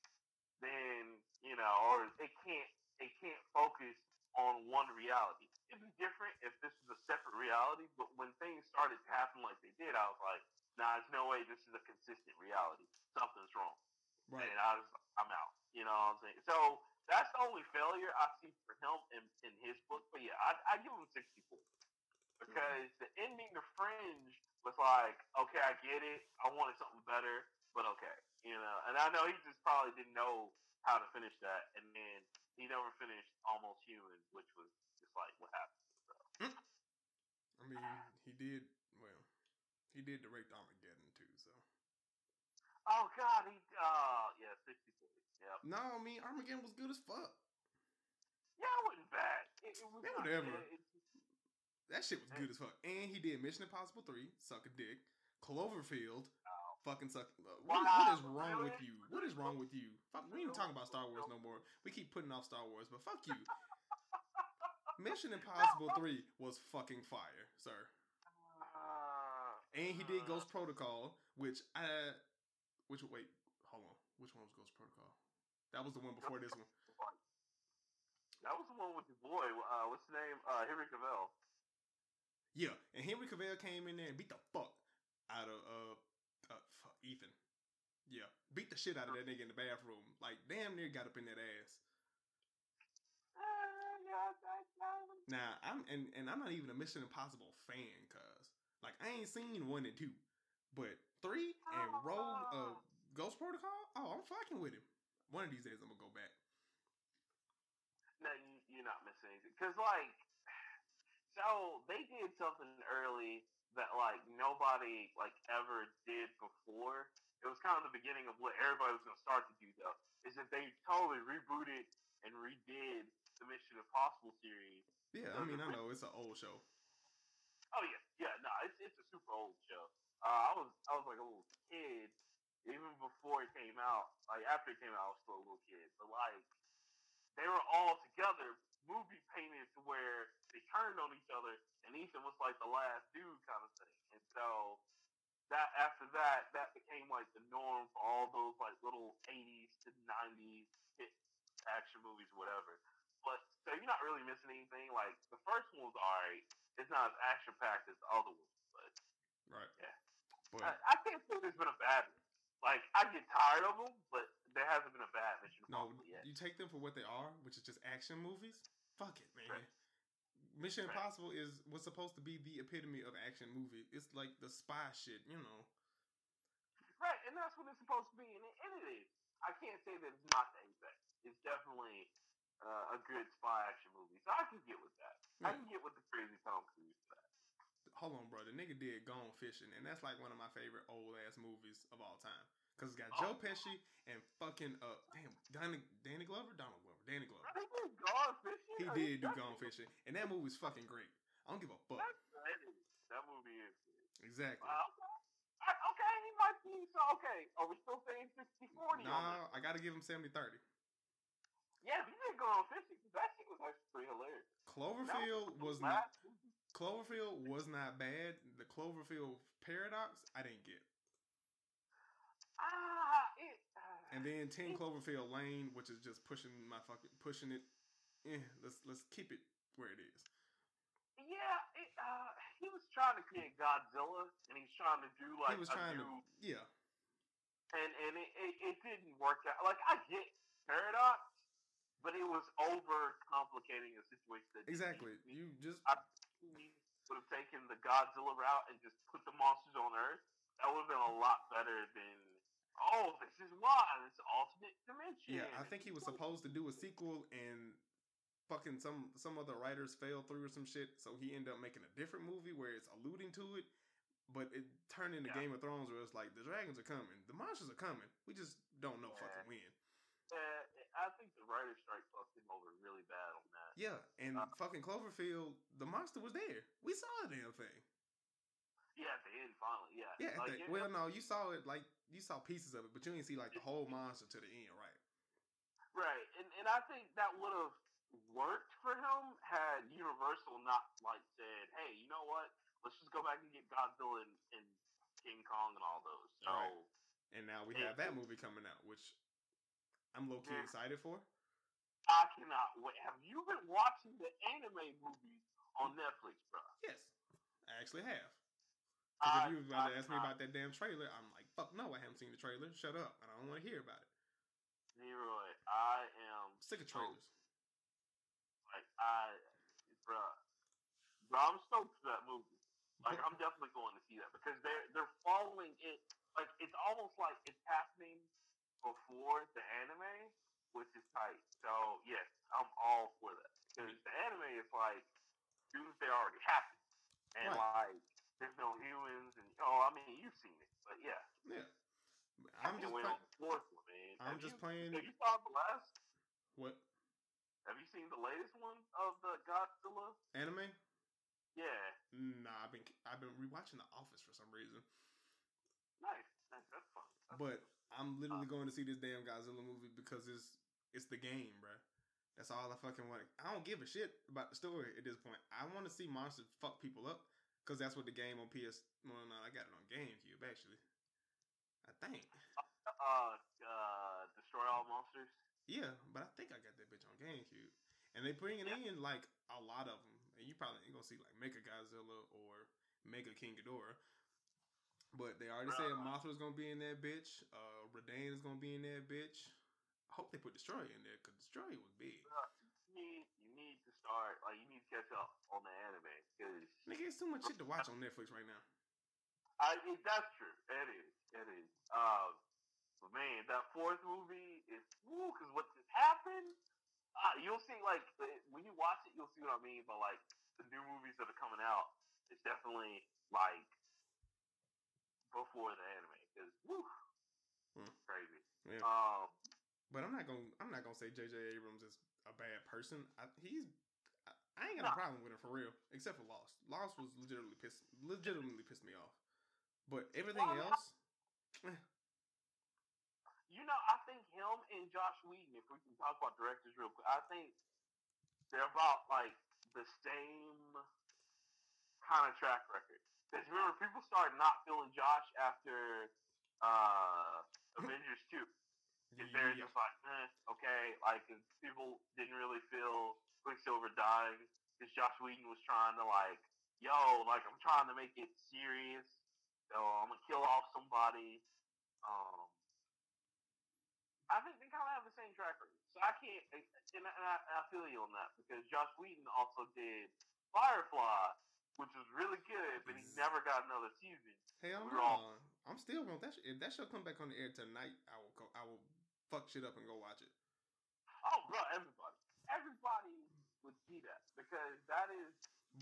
S1: then you know, or it can't it can't focus on one reality. It'd be different if this was a separate reality, but when things started to happen like they did, I was like, nah, there's no way this is a consistent reality. Something's wrong.
S2: Right.
S1: And I was, I'm out. You know what I'm saying? So that's the only failure I see for him in, in his book. But yeah, I, I give him 64 mm-hmm. because the ending of Fringe was like, okay, I get it. I wanted something better, but okay, you know. And I know he just probably didn't know how to finish that, and then he never finished Almost Human, which was just like what happened.
S2: I mean, he did well. He did direct Armageddon too, so
S1: Oh God, he uh yeah, 64. Yep.
S2: no. I mean, Armageddon was good as fuck.
S1: Yeah, it wasn't bad. It, it was
S2: Yeah, whatever.
S1: Just-
S2: That shit was good as fuck. And he did Mission Impossible three, suck a dick. Cloverfield. Fucking suck. uh, What, what is wrong with you? What is wrong with you? Fuck, we ain't talking about Star Wars no more. We keep putting off Star Wars, but fuck you. Mission Impossible three was fucking fire, sir.
S1: Uh,
S2: And he did
S1: uh,
S2: Ghost Protocol, which I, which wait, hold on, which one was Ghost Protocol? That was the one before this one.
S1: That was the one with the boy. Uh, what's the name? Uh, Henry Cavill.
S2: Yeah, and Henry Cavill came in there and beat the fuck out of uh, uh fuck, Ethan. Yeah, beat the shit out of that nigga in the bathroom. Like damn near got up in that ass. Now I'm and and I'm not even a Mission Impossible fan, cause like I ain't seen one and two, but three and Rogue uh Ghost Protocol. Oh, I'm fucking with him. One of these days I'm gonna go back.
S1: No, you, you're not missing anything. Cause like, so they did something early that like nobody like ever did before. It was kind of the beginning of what everybody was gonna start to do though. Is that they totally rebooted and redid the Mission Impossible series.
S2: Yeah, I mean I know it's an old show.
S1: Oh yeah, yeah. No, it's it's a super old show. Uh, I was I was like a little kid even before it came out. Like after it came out, I was still a little kid. But like they were all together, movie painted to where they turned on each other, and Ethan was like the last dude kind of thing. And so that after that, that became like the norm for all those like little '80s to '90s hit action movies, whatever. But so you're not really missing anything. Like the first one was alright. It's not as action packed as the other ones, but
S2: Right.
S1: Yeah.
S2: But
S1: I, I can't say there's been a bad one. Like I get tired of them, but there hasn't been a bad Mission
S2: no,
S1: yet.
S2: you take them for what they are, which is just action movies. Fuck it, man. Mission Impossible is was supposed to be the epitome of action movie. It's like the spy shit, you know.
S1: Right, and that's what it's supposed to be, and it, and it is. I can't say that it's not the exact. It's definitely uh, a good spy action movie, so I can get with that. I can get with the crazy Tom Cruise for that.
S2: Hold on, bro. The nigga did Gone Fishing, and that's like one of my favorite old ass movies of all time. Cause it's got Joe
S1: Oh.
S2: Pesci and fucking uh damn Danny, Danny Glover, Donald Glover, Danny Glover.
S1: I he's gone fishing.
S2: He did do? Gone Fishing, and that movie's fucking great. I don't give a fuck.
S1: That's. That movie is.
S2: Exactly.
S1: Uh, okay. I, okay, he might be. So okay, are we still saying 60-40 on
S2: Nah. I gotta give him 70-30.
S1: Yeah, he did go on fishing. That shit was actually pretty hilarious.
S2: Cloverfield
S1: That
S2: was not Cloverfield was not bad. The Cloverfield paradox, I didn't get.
S1: Ah, it. Uh,
S2: And then 10 Cloverfield Lane, which is just pushing my fucking pushing it. Eh, let's let's keep it where it is.
S1: Yeah, it, uh, he was trying to create Godzilla, and he's trying to do like
S2: he was
S1: a
S2: trying
S1: new,
S2: to yeah.
S1: and and it, it, it didn't work out. Like I get Paradox, but it was over complicating a situation. That
S2: Exactly.
S1: be.
S2: You just
S1: I would have taken the Godzilla route and just put the monsters on Earth. That would have been a lot better than. Oh, this is why this alternate dimension.
S2: yeah, I think he was supposed to do a sequel and fucking some some other writers failed through or some shit, so he ended up making a different movie where it's alluding to it, but it turned into
S1: Yeah.
S2: Game of Thrones where it's like the dragons are coming, the monsters are coming, we just don't know
S1: Yeah.
S2: fucking when.
S1: Uh, I think the writer's strike fucked him over really bad on that.
S2: Yeah, and
S1: Uh,
S2: fucking Cloverfield, the monster was there. We saw the damn thing.
S1: Yeah, at the end, finally, yeah.
S2: Yeah,
S1: Like,
S2: the- well, no, you saw it like you saw pieces of it, but you didn't see like the whole monster to the end, right?
S1: Right, and and I think that would have worked for him had Universal not like said, "Hey, you know what? Let's just go back and get Godzilla and, and King Kong and all those." So
S2: Right. And now we have that movie coming out, which I'm low key
S1: Yeah.
S2: excited for.
S1: I cannot wait. Have you been watching the anime movies on Netflix, bro?
S2: Yes, I actually have. Because if you was about to
S1: I-
S2: ask me about that damn trailer, I'm like, fuck no, I haven't seen the trailer. Shut up. I don't want to hear about it.
S1: Leroy, I am
S2: Sick of trailers.
S1: Like I, bruh, bro, I'm stoked for that movie. Like I'm definitely going to see that because they're they're following it. Like it's almost like it's happening before the anime, which is tight. So yes, I'm all for that because mm-hmm. the anime is like, they already happened, and
S2: Right.
S1: like there's no humans, and oh, I mean you've seen it, but yeah,
S2: Yeah.
S1: I
S2: I'm
S1: can't
S2: just
S1: wait
S2: play-
S1: fourth one, man.
S2: I'm
S1: Have
S2: just
S1: you,
S2: playing.
S1: Have you saw the last?
S2: What
S1: Have you seen the latest one of the Godzilla?
S2: anime?
S1: Yeah.
S2: Nah, I've been I've been rewatching The Office for some reason.
S1: Nice, nice. That's fun. That's
S2: But I'm literally
S1: Uh.
S2: going to see this damn Godzilla movie because it's it's the game, bro. That's all I fucking want. I don't give a shit about the story at this point. I want to see monsters fuck people up because that's what the game on PS. Well, no, I got it on GameCube actually. I think.
S1: uh, uh, destroy all monsters.
S2: Yeah, but I think I got that bitch on GameCube, and they bringing
S1: Yeah.
S2: in like a lot of them, and you probably ain't gonna see like Mega Godzilla or Mega King Ghidorah. But they already said
S1: Bruh.
S2: Mothra's gonna be in that bitch. Uh, Rodan is gonna be in that bitch. I hope they put Destroyer in there because Destroyer was big.
S1: You need, you need to start. Like, you need to catch up on the anime because
S2: Nigga, it's too much shit to watch on Netflix right now.
S1: I. mean, that's true. It is. It is. Um, but man, that fourth movie is woo. Because what just happened? Uh, you'll see. Like when you watch it, you'll see what I mean. But like the new movies that are coming out, it's definitely like before the anime. Because woo,
S2: Hmm.
S1: crazy.
S2: Yeah.
S1: Um.
S2: But I'm not gonna I'm not gonna say J.J. Abrams is a bad person. I, he's I, ain't got a problem with him for real, except for Lost. Lost was legitimately pissed legitimately pissed me off. But everything
S1: Well,
S2: else,
S1: You know, I think him and Joss Whedon, if we can talk about directors real quick, I think they're about like the same kind of track record. Because remember, people started not feeling Joss after uh, Avengers 2. They're
S2: yeah,
S1: just like, eh, okay. Like, people didn't really feel Quicksilver dying. Because Joss Whedon was trying to, like, yo, like, I'm trying to make it serious. So I'm going to kill off somebody. Um, I think they kind of have the same track record. So I can't, and I, and I, feel you on that. Because Joss Whedon also did Firefly, which was really good, but he never got another season.
S2: hell no.
S1: all-
S2: I'm still want that. Sh- if that show come back on the air tonight, I will go. I will fuck shit up and go watch it.
S1: Oh, bro, everybody. Everybody would see that. Because that is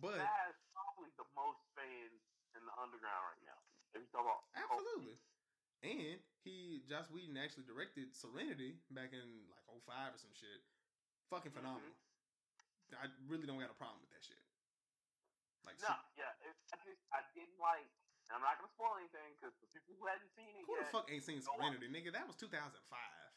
S2: But
S1: that has probably the most fans in the underground right now. If you talk about
S2: absolutely. And he, Joss Whedon, actually directed Serenity back in like 05 or some shit. Fucking
S1: Mhm.
S2: phenomenal. I really don't got a problem with that shit. Like,
S1: no, yeah, it, I just I didn't like. And I'm not gonna spoil anything because the people who hadn't seen it
S2: who the fuck ain't seen Serenity, nigga? That was 2005.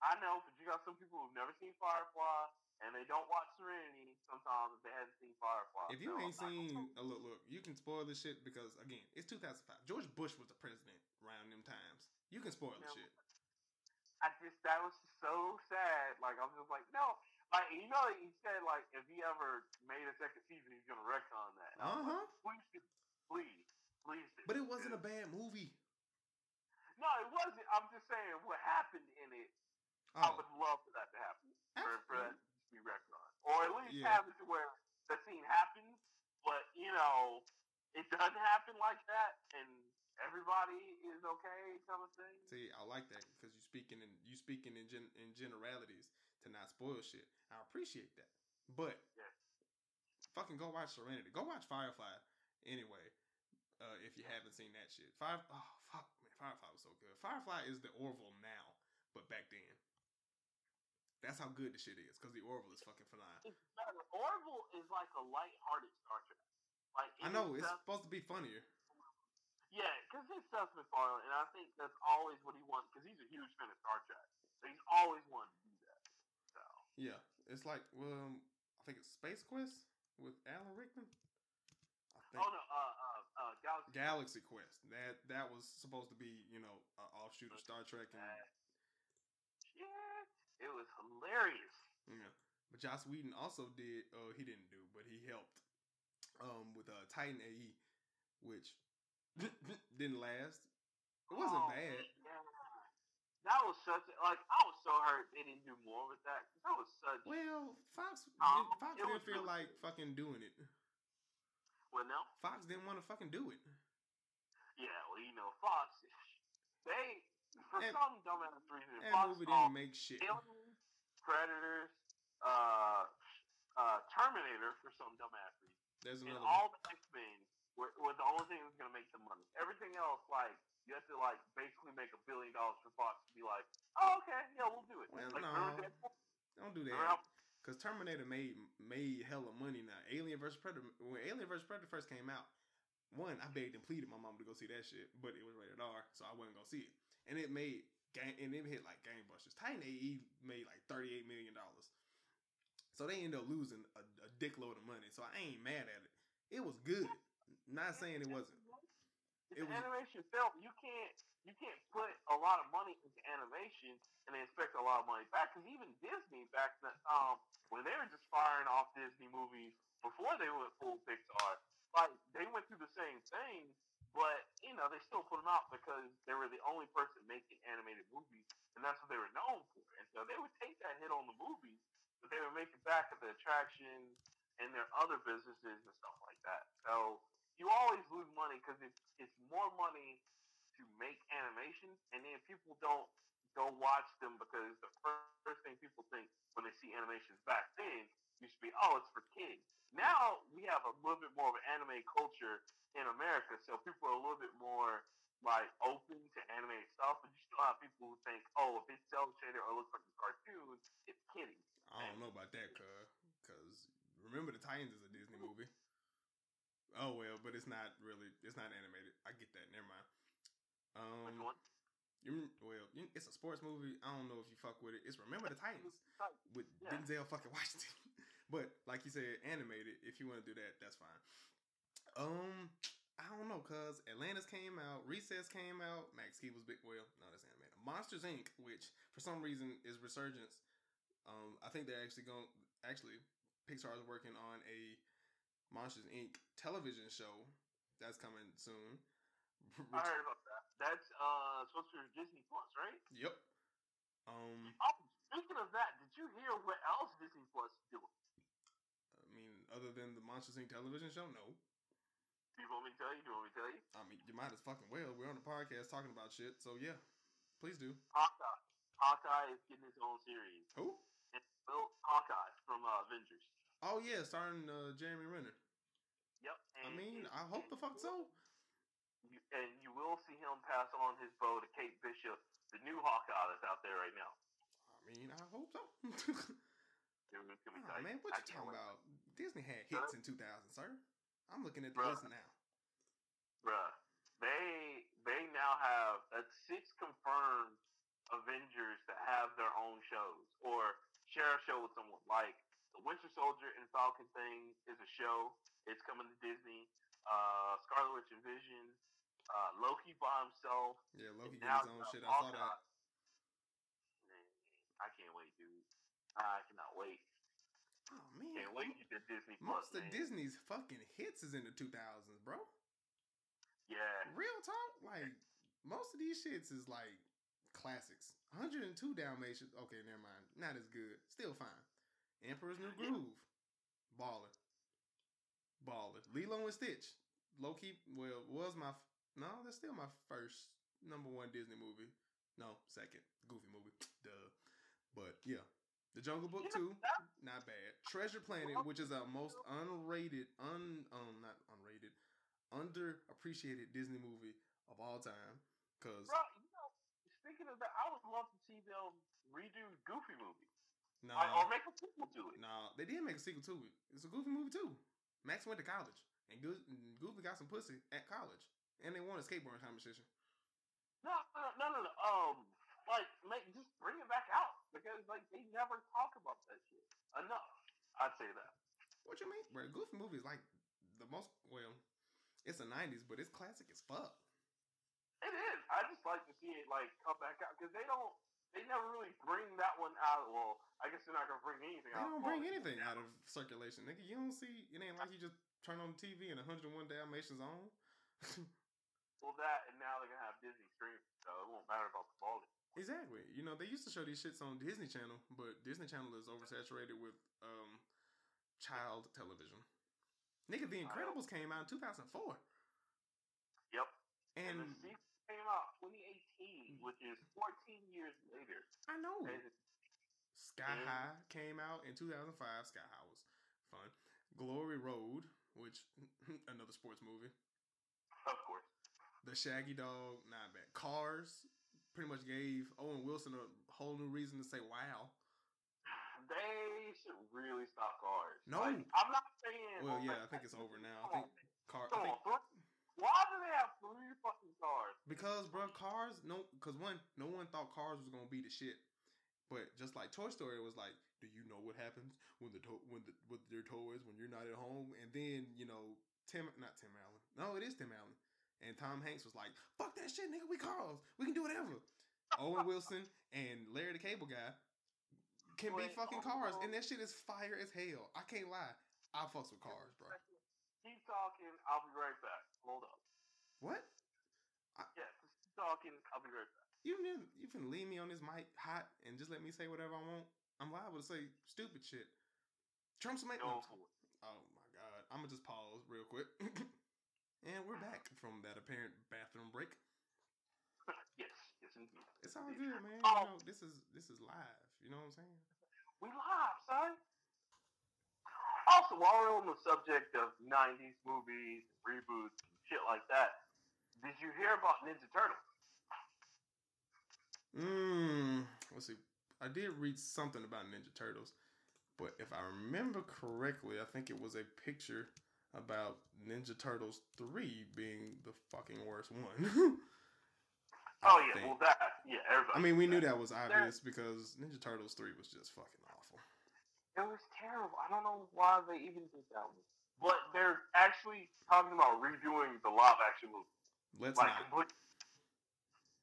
S1: I know, but you got some people who've never seen Firefly and they don't watch Serenity sometimes if they haven't seen Firefly.
S2: If you
S1: So
S2: ain't seen, uh, look, look, you can spoil this shit because again, it's 2005. George Bush was the president around them times. You can spoil the
S1: Yeah.
S2: shit.
S1: I just that was so sad. Like I'm just like no, like you know he said like if he ever made a second season he's gonna retcon that. And I was
S2: Uh huh.
S1: like, Please, please, please.
S2: But it wasn't a bad movie.
S1: No, it wasn't. I'm just saying what happened in it. I
S2: Oh,
S1: would love for that to happen. For, for that to be retcon, or at least
S2: Yeah.
S1: have it to where the scene happens, but you know it doesn't happen like that, and everybody is okay, kind of thing.
S2: See, I like that because you speaking in you speaking in gen, in generalities to not spoil shit. I appreciate that, But
S1: Yeah.
S2: fucking go watch Serenity. Go watch Firefly anyway. Uh, if you haven't seen that shit, Fire. Oh fuck, man, Firefly was so good. Firefly is the Orville now, but back then, that's how good the shit is. Because the Orville is fucking phenomenal.
S1: It's. Orville is like a light-hearted Star Trek. Like
S2: I know it's
S1: Seth-
S2: supposed to be funnier.
S1: yeah, because it's Seth MacFarlane, and I think that's always what he wants. Because he's a huge fan of Star Trek, so he's always wanted to do that. So
S2: Yeah, it's like well, I think it's Space Quest with Alan Rickman. I think
S1: oh no, uh, uh, uh, Galaxy.
S2: Galaxy Quest. That that was supposed to be you know an offshoot of Star Trek and
S1: Yeah, it was hilarious.
S2: yeah. But Joss Whedon also did. Oh, he didn't do, but he helped um with uh Titan AE, which didn't last. It wasn't
S1: Oh,
S2: bad.
S1: Yeah. That was such a, like I was so hurt they didn't do more with that that was such.
S2: Well, Fox
S1: Um,
S2: Fox didn't feel
S1: really
S2: like
S1: good.
S2: fucking doing it.
S1: Well, no.
S2: Fox didn't want to fucking do it.
S1: Yeah, well, you know, Fox. They for
S2: And-
S1: some dumbass reason,
S2: That
S1: Fox
S2: movie didn't make shit.
S1: Aliens, Predators, uh, uh, Terminator for some dumbass reason.
S2: There's
S1: And
S2: another. one.
S1: all the X Men were, were the only thing that's gonna make them money. Everything else, like you have to like basically make a billion dollars for Fox to be like, oh okay, yeah, we'll do it.
S2: Well,
S1: like,
S2: no. Don't do that. Cause Terminator made made hella money now. Alien vs Predator when Alien vs Predator first came out, one I begged and pleaded my mom to go see that shit, but it was rated R, so I wasn't gonna see it. And it made gang and it hit like gangbusters. Titan AE made like thirty eight million dollars, so they ended up losing a, a dickload of money. So I ain't mad at it. It was good. Not saying it wasn't.
S1: It's
S2: It
S1: an
S2: was-
S1: animation film. You can't you can't put a lot of money into animation and then expect a lot of money back. Because even Disney back then, um, when they were just firing off Disney movies before they went full Pixar, like they went through the same thing, but you know they still put them out because they were the only person making animated movies, and that's what they were known for. And so they would take that hit on the movies, but they would make it back at the attractions and their other businesses and stuff like that. So you always lose money because it's it's more money to make animations, and then people don't go watch them because the first thing people think when they see animations back then used to be, oh, it's for kids. Now we have a little bit more of an anime culture in America, so people are a little bit more like open to anime stuff, but you still have people who think, oh, if it's cel shaded or looks like a cartoon, it's kiddie.
S2: I don't know about that, cuz. Cause remember the Titans is a Disney movie. Oh well, but it's not really. It's not animated. I get that. Never mind.
S1: Which
S2: Um,
S1: one?
S2: you, well, you, it's a sports movie. I don't know if you fuck with it. It's Remember the Titans with
S1: Yeah.
S2: Denzel fucking Washington. But like you said, animated. If you want to do that, that's fine. Um, I don't know, cause Atlantis came out, Recess came out, Max Key was big. Well, no, that's animated. Monsters Inc., which for some reason is resurgence. Um, I think they're actually going. Actually, Pixar is working on a Monsters Inc. television show that's coming soon.
S1: I heard about that. That's uh supposed to be Disney Plus, right?
S2: Yep. Um,
S1: Oh, speaking of that, did you hear what else Disney Plus is doing?
S2: Other than the Monsters Inc. television show, no.
S1: Do you want me to tell you? Do you want me to tell you?
S2: I mean, you might as fucking well. We're on the podcast talking about shit, so yeah, please do.
S1: Hawkeye. Hawkeye is getting his own series.
S2: Who?
S1: It's Bill Hawkeye from uh, Avengers.
S2: Oh yeah, starring uh, Jeremy Renner.
S1: Yep.
S2: I mean,
S1: and-
S2: I hope the fuck so.
S1: You, and you will see him pass on his bow to Kate Bishop, the new Hawkeye that's out there right now.
S2: I mean, I hope so. Oh, man, what you talking about? Disney had hits in 2000, sir. I'm looking at the
S1: Bruh.
S2: list now.
S1: Bruh, they they now have that's six confirmed Avengers that have their own shows or share a show with someone. Like the Winter Soldier and Falcon thing is a show. It's coming to Disney. Uh, Scarlet Witch and Vision. Uh, Loki by himself.
S2: Yeah, Loki
S1: now
S2: his own shit. I saw that.
S1: Man, I can't wait, dude. I cannot wait.
S2: Oh man,
S1: Can't wait to Disney
S2: most of. Disney's fucking hits is in the 2000s, bro.
S1: Yeah.
S2: Real talk, like most of these shits is like classics. 102 Dalmatians. Okay, never mind. Not as good. Still fine. Emperor's New Groove. Baller. Baller. Lilo and Stitch. Low key. Well, was my f- no. That's still my first number one Disney movie. No, second Goofy movie. Duh. But yeah, The Jungle Book
S1: Yeah,
S2: two, not bad. Treasure Planet, which is a most unrated, un um not unrated, underappreciated Disney movie of all time. Cause
S1: Bro, you know, speaking of that, I would love to see them redo Goofy movie.
S2: no,
S1: Like, or make a sequel to it.
S2: no, they did make a sequel to it. It's a Goofy movie too. Max went to college, and and Goofy got some pussy at college, and they won a skateboarding competition.
S1: No, no, no, no, no. Um, like, make just bring it back out because like they never talk about that shit enough. I'd say that.
S2: What you mean, bro? Goofy movie is like the most well. It's the '90s, but it's classic as fuck.
S1: It is. I just like to see it like come back out because they don't. They never really bring that one out. Well, I guess they're not gonna bring anything
S2: They
S1: out.
S2: don't bring
S1: Well,
S2: anything out of circulation, nigga. You don't see. It ain't like you just turn on the TV and 101 Dalmatians on.
S1: Well, that and now they're gonna have Disney streaming, so it won't matter about the quality.
S2: Exactly. You know they used to show these shits on Disney Channel, but Disney Channel is oversaturated with um child television. Nigga, The Incredibles came out in 2004,
S1: Yep.
S2: and
S1: And, the came out 2018, which is 14 years later.
S2: I know
S1: And
S2: Sky
S1: and-
S2: High came out in 2005. Sky High was fun. Glory Road, which another sports movie.
S1: of course.
S2: The Shaggy Dog, not bad. Cars pretty much gave Owen Wilson a whole new reason to say wow.
S1: They should really stop cars.
S2: No.
S1: Like, I'm not saying.
S2: Well, yeah, I think it's over now. I think car. I think
S1: Why do they have three fucking cars?
S2: because bro, cars no, because one, no one thought cars was gonna be the shit. But just like Toy Story it was like, do you know what happens when the to- when the with your toys when you're not at home? And then you know Tim, not Tim Allen. No, it is Tim Allen. And Tom Hanks was like, "Fuck that shit, nigga. We cars. We can do whatever." Owen Wilson and Larry the Cable Guy can be fucking cars, and that shit is fire as hell. I can't lie. I fucks with cars, bro.
S1: Keep talking. I'll be right back. Hold up.
S2: What?
S1: Yeah, just keep talking. I'll be right back.
S2: You can you can leave me on this mic hot and just let me say whatever I want. I'm liable to say stupid shit. Trump's make
S1: Go. Oh,
S2: oh my god. I'm gonna just pause real quick. and we're back from that apparent bathroom break.
S1: yes, yes, indeed.
S2: It's all good, man.
S1: Oh.
S2: You um, know, this is this is live. You know what I'm saying?
S1: We live, son. Also, while we're on the subject of '90s movies, reboots, and shit like that, did you hear about Ninja Turtles?
S2: Mmm. Let's see. I did read something about Ninja Turtles, but if I remember correctly, I think it was a picture about Ninja Turtles 3 being the fucking worst one.
S1: Oh yeah,
S2: think.
S1: well that yeah, everybody.
S2: I mean, we knew that was obvious because Ninja Turtles 3 was just fucking awful.
S1: It was terrible. I don't know why they even did that one. But they're actually talking about redoing the live action movie.
S2: Let's
S1: like
S2: not.
S1: complete,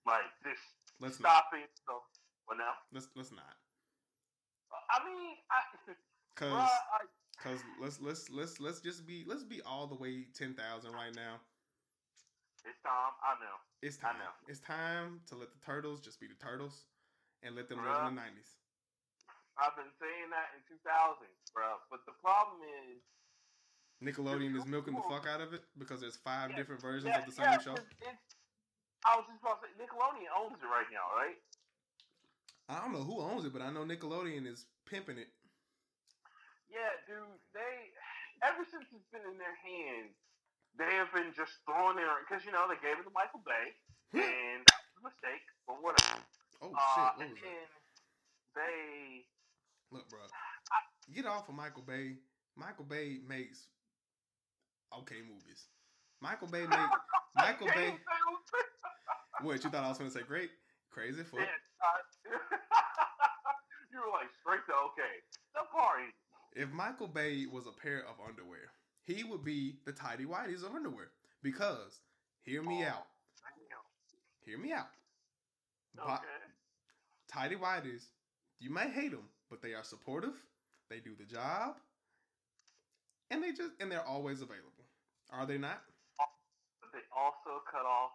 S1: like this
S2: Let's not.
S1: stopping so well now.
S2: Let's let's not.
S1: I mean I
S2: Cause
S1: bruh, I
S2: cause let's let's let's let's just be let's be all the way ten thousand right now.
S1: it's time, I know.
S2: It's
S1: I
S2: time.
S1: know.
S2: It's time to let the turtles just be the turtles and let them live in the nineties.
S1: I've been saying that in 2000, bro. But the problem is,
S2: Nickelodeon is milking the fuck out of it because there's five
S1: Yeah,
S2: different versions
S1: yeah,
S2: of the same
S1: yeah,
S2: show.
S1: It's, it's, I was just about to say, Nickelodeon owns it right now, right?
S2: I don't know who owns it, but I know Nickelodeon is pimping it.
S1: Yeah, dude. They ever since it's been in their hands, they have been just throwing their because you know they gave it to Michael Bay, and that was a mistake, but whatever.
S2: Oh
S1: Uh,
S2: shit! What
S1: and then they
S2: Look, bro, get off of Michael Bay. Michael Bay makes okay movies. Michael Bay make Michael Bay. What you thought I was gonna say? Great, crazy foot.
S1: Yeah, uh, you were like straight to okay. The party.
S2: If Michael Bay was a pair of underwear, he would be the tidy whities of underwear. Because hear me
S1: Oh,
S2: out. Hear me out.
S1: Okay.
S2: Tidy whities, you might hate them, but they are supportive. They do the job, and they just and they're always available. Are they not?
S1: They also cut off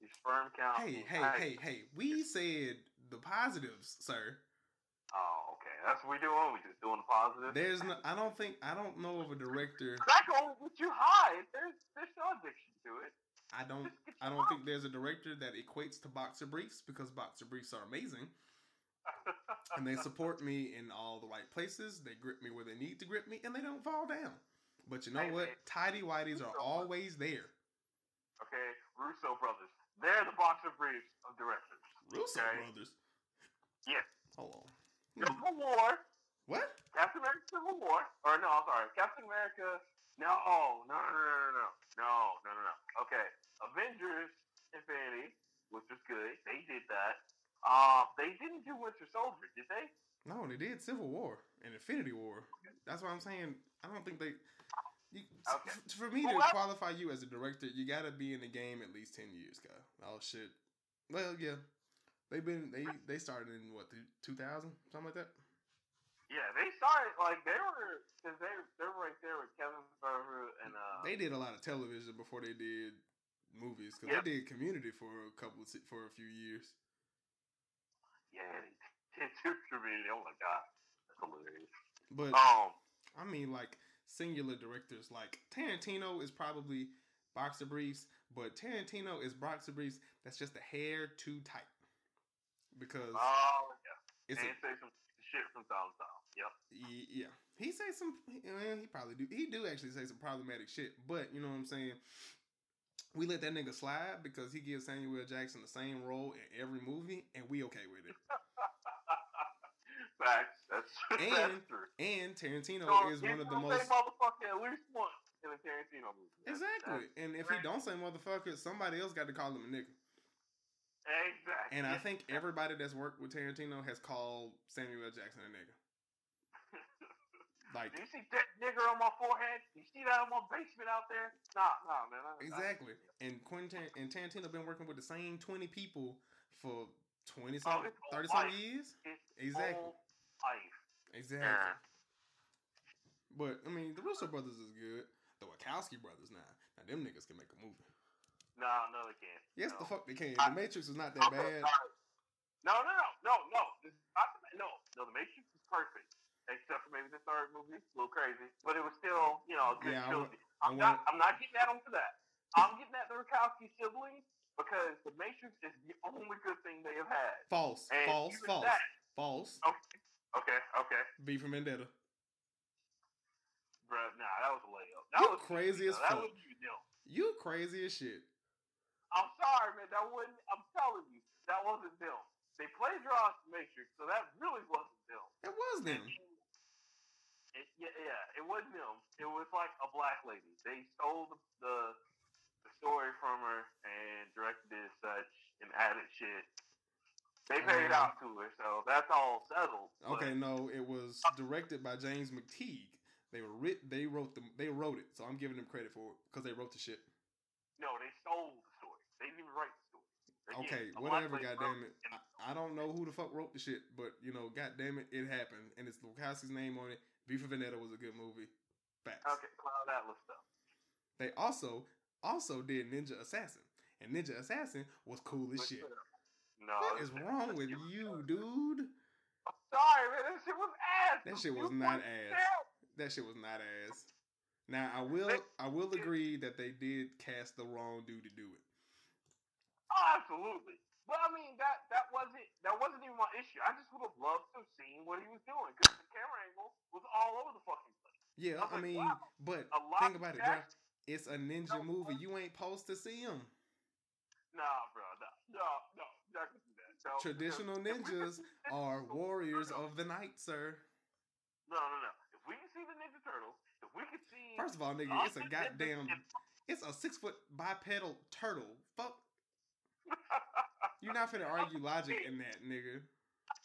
S1: the sperm count.
S2: Hey, hey, hey, hey! We said the positives, sir.
S1: Oh, okay. That's what we doing. We just doing positive.
S2: There's no. I don't think. I don't know of a director.
S1: Crack on what you hide. There's there's no addiction to it.
S2: I don't. I don't think there's a director that equates to boxer briefs because boxer briefs are amazing. and they support me in all the right places. They grip me where they need to grip me, and they don't fall down. But you know
S1: Hey,
S2: what?
S1: man.
S2: Tidy whities are always there.
S1: Okay, Russo brothers. They're the boxer briefs of directors.
S2: Russo
S1: Okay.
S2: brothers.
S1: Yes.
S2: Hold on.
S1: Civil War.
S2: What?
S1: Captain America Civil War. Or no, sorry. Captain America. No, oh, no, no, no, no, no. No, no, no, no. Okay. Avengers Infinity, which was good. They did that. Uh, they didn't do Winter Soldier, did they?
S2: No, they did Civil War and Infinity War. That's what I'm saying. I don't think they. You,
S1: okay.
S2: for me
S1: well, to
S2: qualify you as a director, you gotta be in the game at least ten years, guy. Oh shit. Well, yeah, they've been they they started in what two thousand something like that.
S1: Yeah, they started like they were because they they were right there with Kevin Feige and uh.
S2: They did a lot of television before they did movies because
S1: Yeah.
S2: they did Community for a couple of, for a few years.
S1: yeah, they did community. Oh my god, that's hilarious.
S2: But
S1: Um,
S2: I mean, like singular directors, like Tarantino is probably boxer briefs, but Tarantino is boxer briefs that's just a hair too tight because
S1: oh yeah, and
S2: a,
S1: say some shit from time to time. Yep.
S2: yeah. He say some, well, he probably do. He do actually say some problematic shit, but you know what I'm saying. We let that nigga slide because he gives Samuel Jackson the same role in every movie, and we okay with it.
S1: Facts. That's,
S2: And
S1: that's true.
S2: And Tarantino
S1: So,
S2: is one of the most
S1: motherfucker at least once in a Tarantino movie.
S2: Exactly.
S1: that's-
S2: And if he don't say motherfucker, somebody else got to call him a nigga.
S1: Exactly.
S2: And I think everybody that's worked with Tarantino has called Samuel L. Jackson a nigga. Like
S1: Do you see that nigger on my forehead? You see that on my basement out there? Nah, nah, man. I- I-
S2: exactly. And Quentin and Tarantino been working with the same twenty people for twenty
S1: oh,
S2: some,
S1: his
S2: thirty some years.
S1: His
S2: Exactly.
S1: life.
S2: Exactly.
S1: Yeah.
S2: But I mean, the Russo brothers is good. The Wachowski brothers now, now them niggas can make a movie.
S1: No, no, they can't.
S2: Yes,
S1: no.
S2: the fuck they can.
S1: I-
S2: The Matrix is not that oh, bad.
S1: No, no, no, no, no. This is not the, no, no. The Matrix is perfect, except for maybe the third movie. A little crazy, but it was still, you know, a good
S2: Yeah, I
S1: trilogy.
S2: I
S1: I'm not. I'm not getting that onto that. I'm getting at the Wachowski siblings because the Matrix is the only good thing they have had.
S2: False,
S1: And
S2: false, false,
S1: that-
S2: false.
S1: Okay, okay, okay.
S2: V for Vendetta.
S1: Bruh, nah, that was a layup. That
S2: You
S1: was
S2: crazy as fuck.
S1: was you.
S2: You crazy as shit.
S1: I'm sorry, man. That wasn't. I'm telling you, that wasn't them. They plagiarized the Matrix, so that really wasn't them.
S2: It was them.
S1: It, yeah, yeah, it wasn't them. It was like a black lady. They stole the, the the story from her and directed it as such and added shit. They paid
S2: Uh,
S1: out to her, so that's all settled.
S2: Okay, no, it was directed by James McTeigue. They were writ. They wrote them. They wrote it, so I'm giving them credit for it because they wrote the shit.
S1: No, they stole story. They didn't even write the story. Again,
S2: Okay, whatever. Goddamn it. I, I don't know who the fuck wrote the shit, but you know, goddamn it, it happened, and it's Wachowski's name on it. V for Vendetta was a good movie. Facts.
S1: Okay, Cloud Atlas stuff.
S2: They also also did Ninja Assassin, and Ninja Assassin was cool as shit.
S1: No,
S2: What is wrong with you, dude?
S1: Sorry, man. That shit was ass.
S2: That shit
S1: It
S2: was not ass. That shit was not ass. Now I will I will agree that they did cast the wrong dude to do it.
S1: Oh, absolutely. But I mean, that that wasn't that wasn't even my issue. I just would have loved to have seen what he was doing because the camera angle was all over the fucking place.
S2: Yeah,
S1: I'm
S2: I
S1: like,
S2: mean,
S1: wow.
S2: but
S1: A lot
S2: think about it, bro. It's a ninja
S1: No,
S2: movie. You ain't supposed to see him.
S1: Nah, bro. No, no, no. Not gonna do that. No,
S2: Traditional
S1: because if we
S2: ninjas
S1: can see the
S2: are warriors of the night, sir.
S1: No, no, no. If we can see the Ninja Turtles, if we can see.
S2: First of all, nigga, it's a goddamn. It's a six foot bipedal turtle. You're not finna argue logic in that, nigga.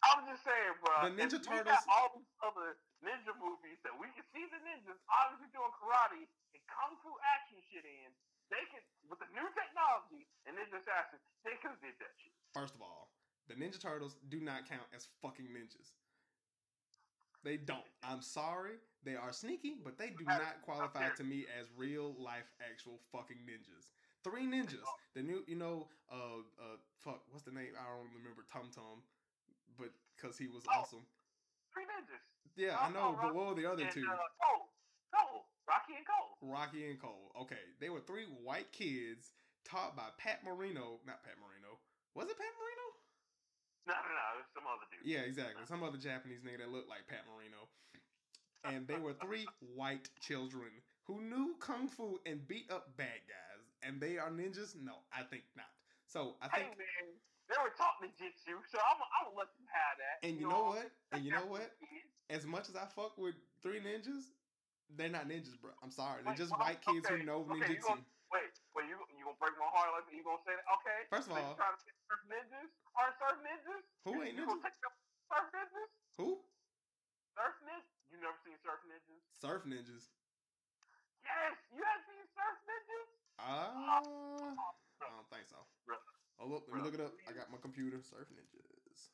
S1: I'm just saying, bro.
S2: The Ninja
S1: if we got
S2: Turtles-
S1: all these other ninja movies that we can see the ninjas obviously doing karate and kung fu action shit in. They could, with the new technology and Ninja Assassin, they could have did that shit.
S2: First of all, the Ninja Turtles do not count as fucking ninjas. They don't. I'm sorry. They are sneaky, but they do not qualify to me as real life actual fucking ninjas. Three ninjas. The new, you know, uh, uh, fuck, what's the name? I don't remember. Tum Tum, but because he was
S1: Oh.
S2: awesome.
S1: Three ninjas.
S2: Yeah, I know. But what were the other
S1: and,
S2: two?
S1: Uh, Cole. Cole. Rocky and Cole.
S2: Rocky and Cole. Okay, they were three white kids taught by Pat Marino. Not Pat Marino. Was it Pat Marino?
S1: No, no, no. It was some other dude.
S2: Yeah, exactly. Some other Japanese nigga that looked like Pat Marino. And they were three white children who knew kung fu and beat up bad guys. And they are ninjas? No, I think not. So I
S1: Hey
S2: think,
S1: man, they were taught ninjutsu, so I'm, I'm gonna let them have that.
S2: and you know what? And you know what? As much as I fuck with three ninjas, they're not ninjas, bro. I'm sorry. They're just
S1: well,
S2: white kids
S1: okay,
S2: who know
S1: okay,
S2: ninjutsu.
S1: gonna- Wait, wait, you you gonna break my heart like? You gonna say that? Okay.
S2: First of all-
S1: trying to surf ninjas aren't surf ninjas?
S2: Who ain't ninjas?
S1: surf ninjas?
S2: Who?
S1: Surf ninjas? You never seen surf ninjas?
S2: Surf ninjas.
S1: Yes, you have seen surf ninjas?
S2: Ah, I don't think so.
S1: Bruh.
S2: Oh look, let me look it up. I got my computer. Surf ninjas.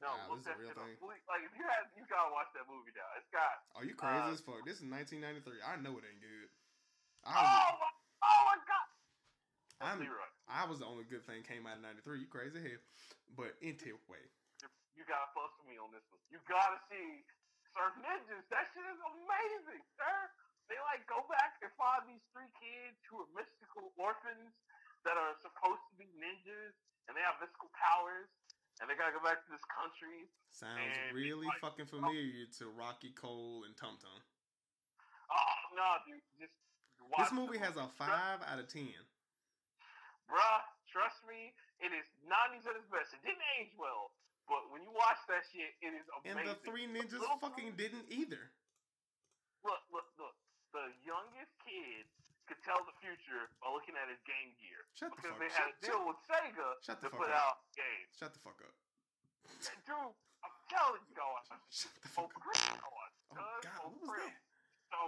S1: No,
S2: Wow,
S1: look
S2: this is a real thing.
S1: Like- Like if you had, you gotta watch that movie now. It's got.
S2: Are you crazy
S1: Uh,
S2: as fuck? This is 1993. I know it ain't good. I
S1: Oh my, oh my god. That's
S2: I'm-
S1: Leroy.
S2: I was the only good thing came out of 93. You crazy here. But anyway,
S1: You gotta fuss with me on this one. You gotta see Surf Ninjas. That shit is amazing, sir. They like go back and find these three kids who are mystical orphans that are supposed to be ninjas, and they have mystical powers, and they gotta go back to this country.
S2: sounds really
S1: like-
S2: fucking oh. familiar to Rocky Cole and Tum Tum.
S1: Oh no, dude, just watch
S2: This movie has a 5 out of 10.
S1: Bruh, trust me, it is 90s at its best. It didn't age well, but when you watch that shit, it is amazing.
S2: And the three ninjas fucking didn't either.
S1: Look, look, look. The youngest kid could tell the future by looking at his Game Gear.
S2: Shut the
S1: Because
S2: fuck
S1: they had
S2: Shut,
S1: a deal with Sega
S2: shut the
S1: to
S2: fuck
S1: put
S2: up.
S1: out games.
S2: Shut the fuck up.
S1: Dude, I'm telling you, guys.
S2: Shut the
S1: Oh,
S2: fuck up.
S1: Oh, Chris,
S2: Oh god, oh, what was that?
S1: So.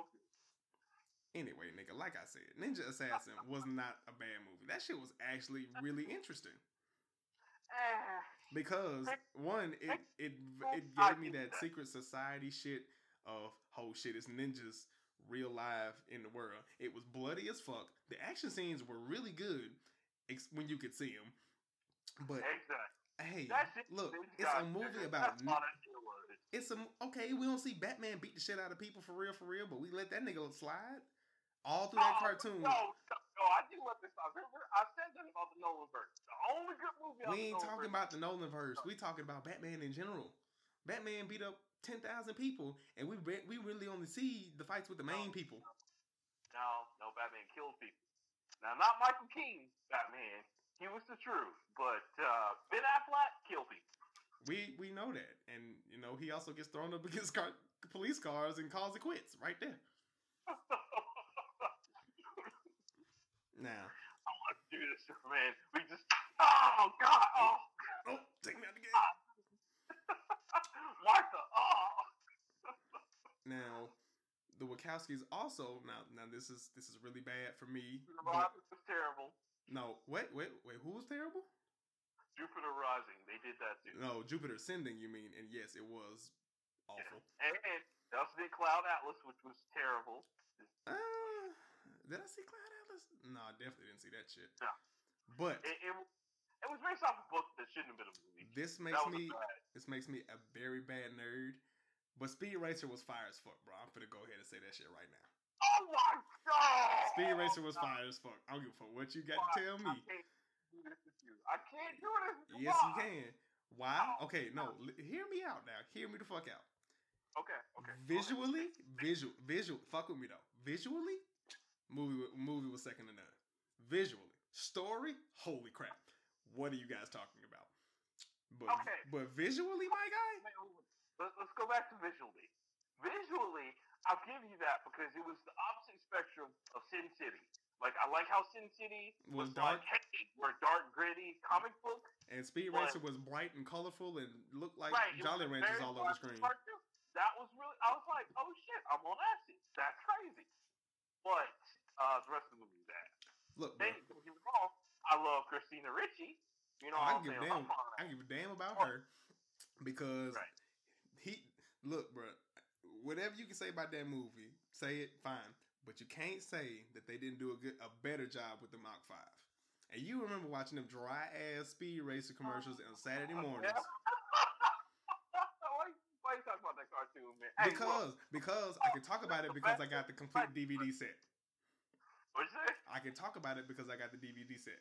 S2: Anyway, nigga, like I said, Ninja Assassin was not a bad movie. That shit was actually really interesting because one, it it it gave me that
S1: that.
S2: secret society shit of oh shit, it's ninjas real live in the world. It was bloody as fuck. The action scenes were really good ex- when you could see them, but hey, look, it's a movie about
S1: all that shit was.
S2: It's a okay. We don't see Batman beat the shit out of people for real, for real, but we let that nigga slide all through that
S1: Oh,
S2: cartoon.
S1: No, no, I do let this I said that about the Nolan verse. The only good movie
S2: We ain't talking about the Nolan verse. We talking about Batman in general. Batman beat up ten thousand people, and we re- we really only see the fights with the main people.
S1: No, no, Batman kills people. Now, not Michael Keaton, Batman. He was the truth, but uh, Ben Affleck killed people.
S2: We we know that, and you know he also gets thrown up against car- police cars and calls it quits right there. Now,
S1: I want to do this, man. We just, oh God, oh,
S2: oh, take me out the game.
S1: Martha, oh.
S2: Now, the Wachowskis also now now this is this is really bad for me.
S1: Jupiter Rising was terrible.
S2: no, wait, wait, wait. Who was terrible?
S1: Jupiter Rising, they did that too.
S2: No, Jupiter Ascending. You mean? And yes, it was awful.
S1: And they also did Cloud Atlas, which was terrible.
S2: Uh, did I see Cloud Atlas? No, I definitely didn't see that shit.
S1: No.
S2: But
S1: It, it, it was based off a book that shouldn't have been a movie.
S2: this makes me this makes me a very bad nerd. But Speed Racer was fire as fuck, bro. I'm gonna go ahead and say that shit right now.
S1: Oh my God!
S2: Speed Racer was fire as fuck. I don't give a fuck what you got to tell
S1: I
S2: me.
S1: can't do this with you. I can't do this.
S2: Yes, you can. Why? Oh, okay, no. li- Hear me out now. Hear me the fuck out.
S1: Okay, okay.
S2: Visually, visual, visual. Fuck with me though. Visually, movie movie was second to none. Visually, story, holy crap. What are you guys talking about? But
S1: Okay.
S2: but visually, my guy,
S1: Let- Let's go back to visually. Visually, I'll give you that because it was the opposite spectrum of Sin City. Like I like how Sin City
S2: Was
S1: was,
S2: dark.
S1: like, hey, we're dark, gritty comic book.
S2: and Speed Racer was bright and colorful and looked like
S1: right,
S2: Jolly
S1: was
S2: Ranchers all over the screen.
S1: cartoon. That was really. I was like, oh shit, I'm on acid. That's crazy. But uh, the rest of the movie is bad.
S2: Look, bro,
S1: Hey, don't get me wrong. I love Christina Ricci. You know,
S2: I give a damn. I give a damn about
S1: Oh.
S2: her because
S1: Right.
S2: Look, bro. Whatever you can say about that movie, say it fine, but you can't say that they didn't do a good, a better job with the Mach Five. And you remember watching them dry ass Speed Racer commercials on Saturday mornings
S1: why, why you talking about that cartoon, man? Hey, look,
S2: because because I can talk about it because I got the complete DVD set.
S1: what'd you say?
S2: I can talk about it because I got the DVD set.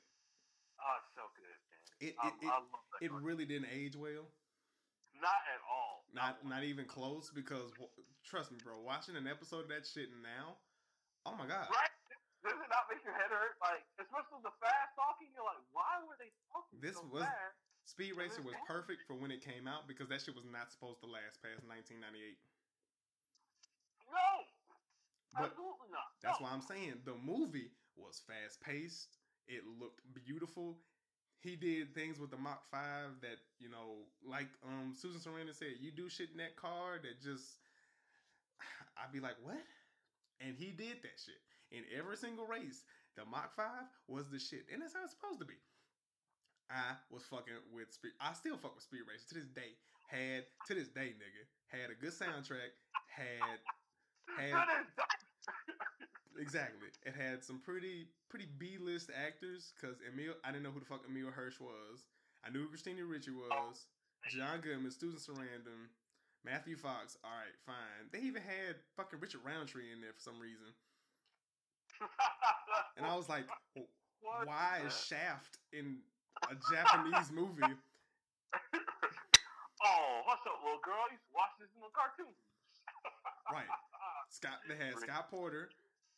S1: Oh, it's so good, man.
S2: It
S1: I,
S2: it, it,
S1: I love that.
S2: it really didn't age well.
S1: Not at all.
S2: Not not even close. Because trust me, bro, watching an episode of that shit now, oh my god,
S1: Right? Does it not make your head hurt? Like, especially the fast talking. You're like, why were they talking
S2: This
S1: so
S2: was-
S1: fast?
S2: Speed Racer was perfect for when it came out because that shit was not supposed to last past 1998.
S1: No,
S2: But
S1: absolutely not.
S2: That's
S1: no.
S2: why I'm saying the movie was fast paced. It looked beautiful. He did things with the Mach Five that you know, like um Susan Sarandon said, you do shit in that car that just I'd be like, what? And he did that shit in every single race. The Mach Five was the shit, and that's how it's supposed to be. I was fucking with Speed. I still fuck with Speed Racer to this day. Had to this day, nigga. Had a good soundtrack. Had had. Exactly. It had some pretty pretty B list actors because Emil I didn't know who the fuck Emile Hirsch was. I knew who Christina Ricci was. John Goodman, Susan Sarandon, Matthew Fox. All right, fine. They even had fucking Richard Roundtree in there for some reason. And I was like, "Oh,
S1: What
S2: why is Shaft in a Japanese movie?
S1: Oh, what's up, little girl? You used to watch this in the cartoons.
S2: Right. Scott they had Scott Porter,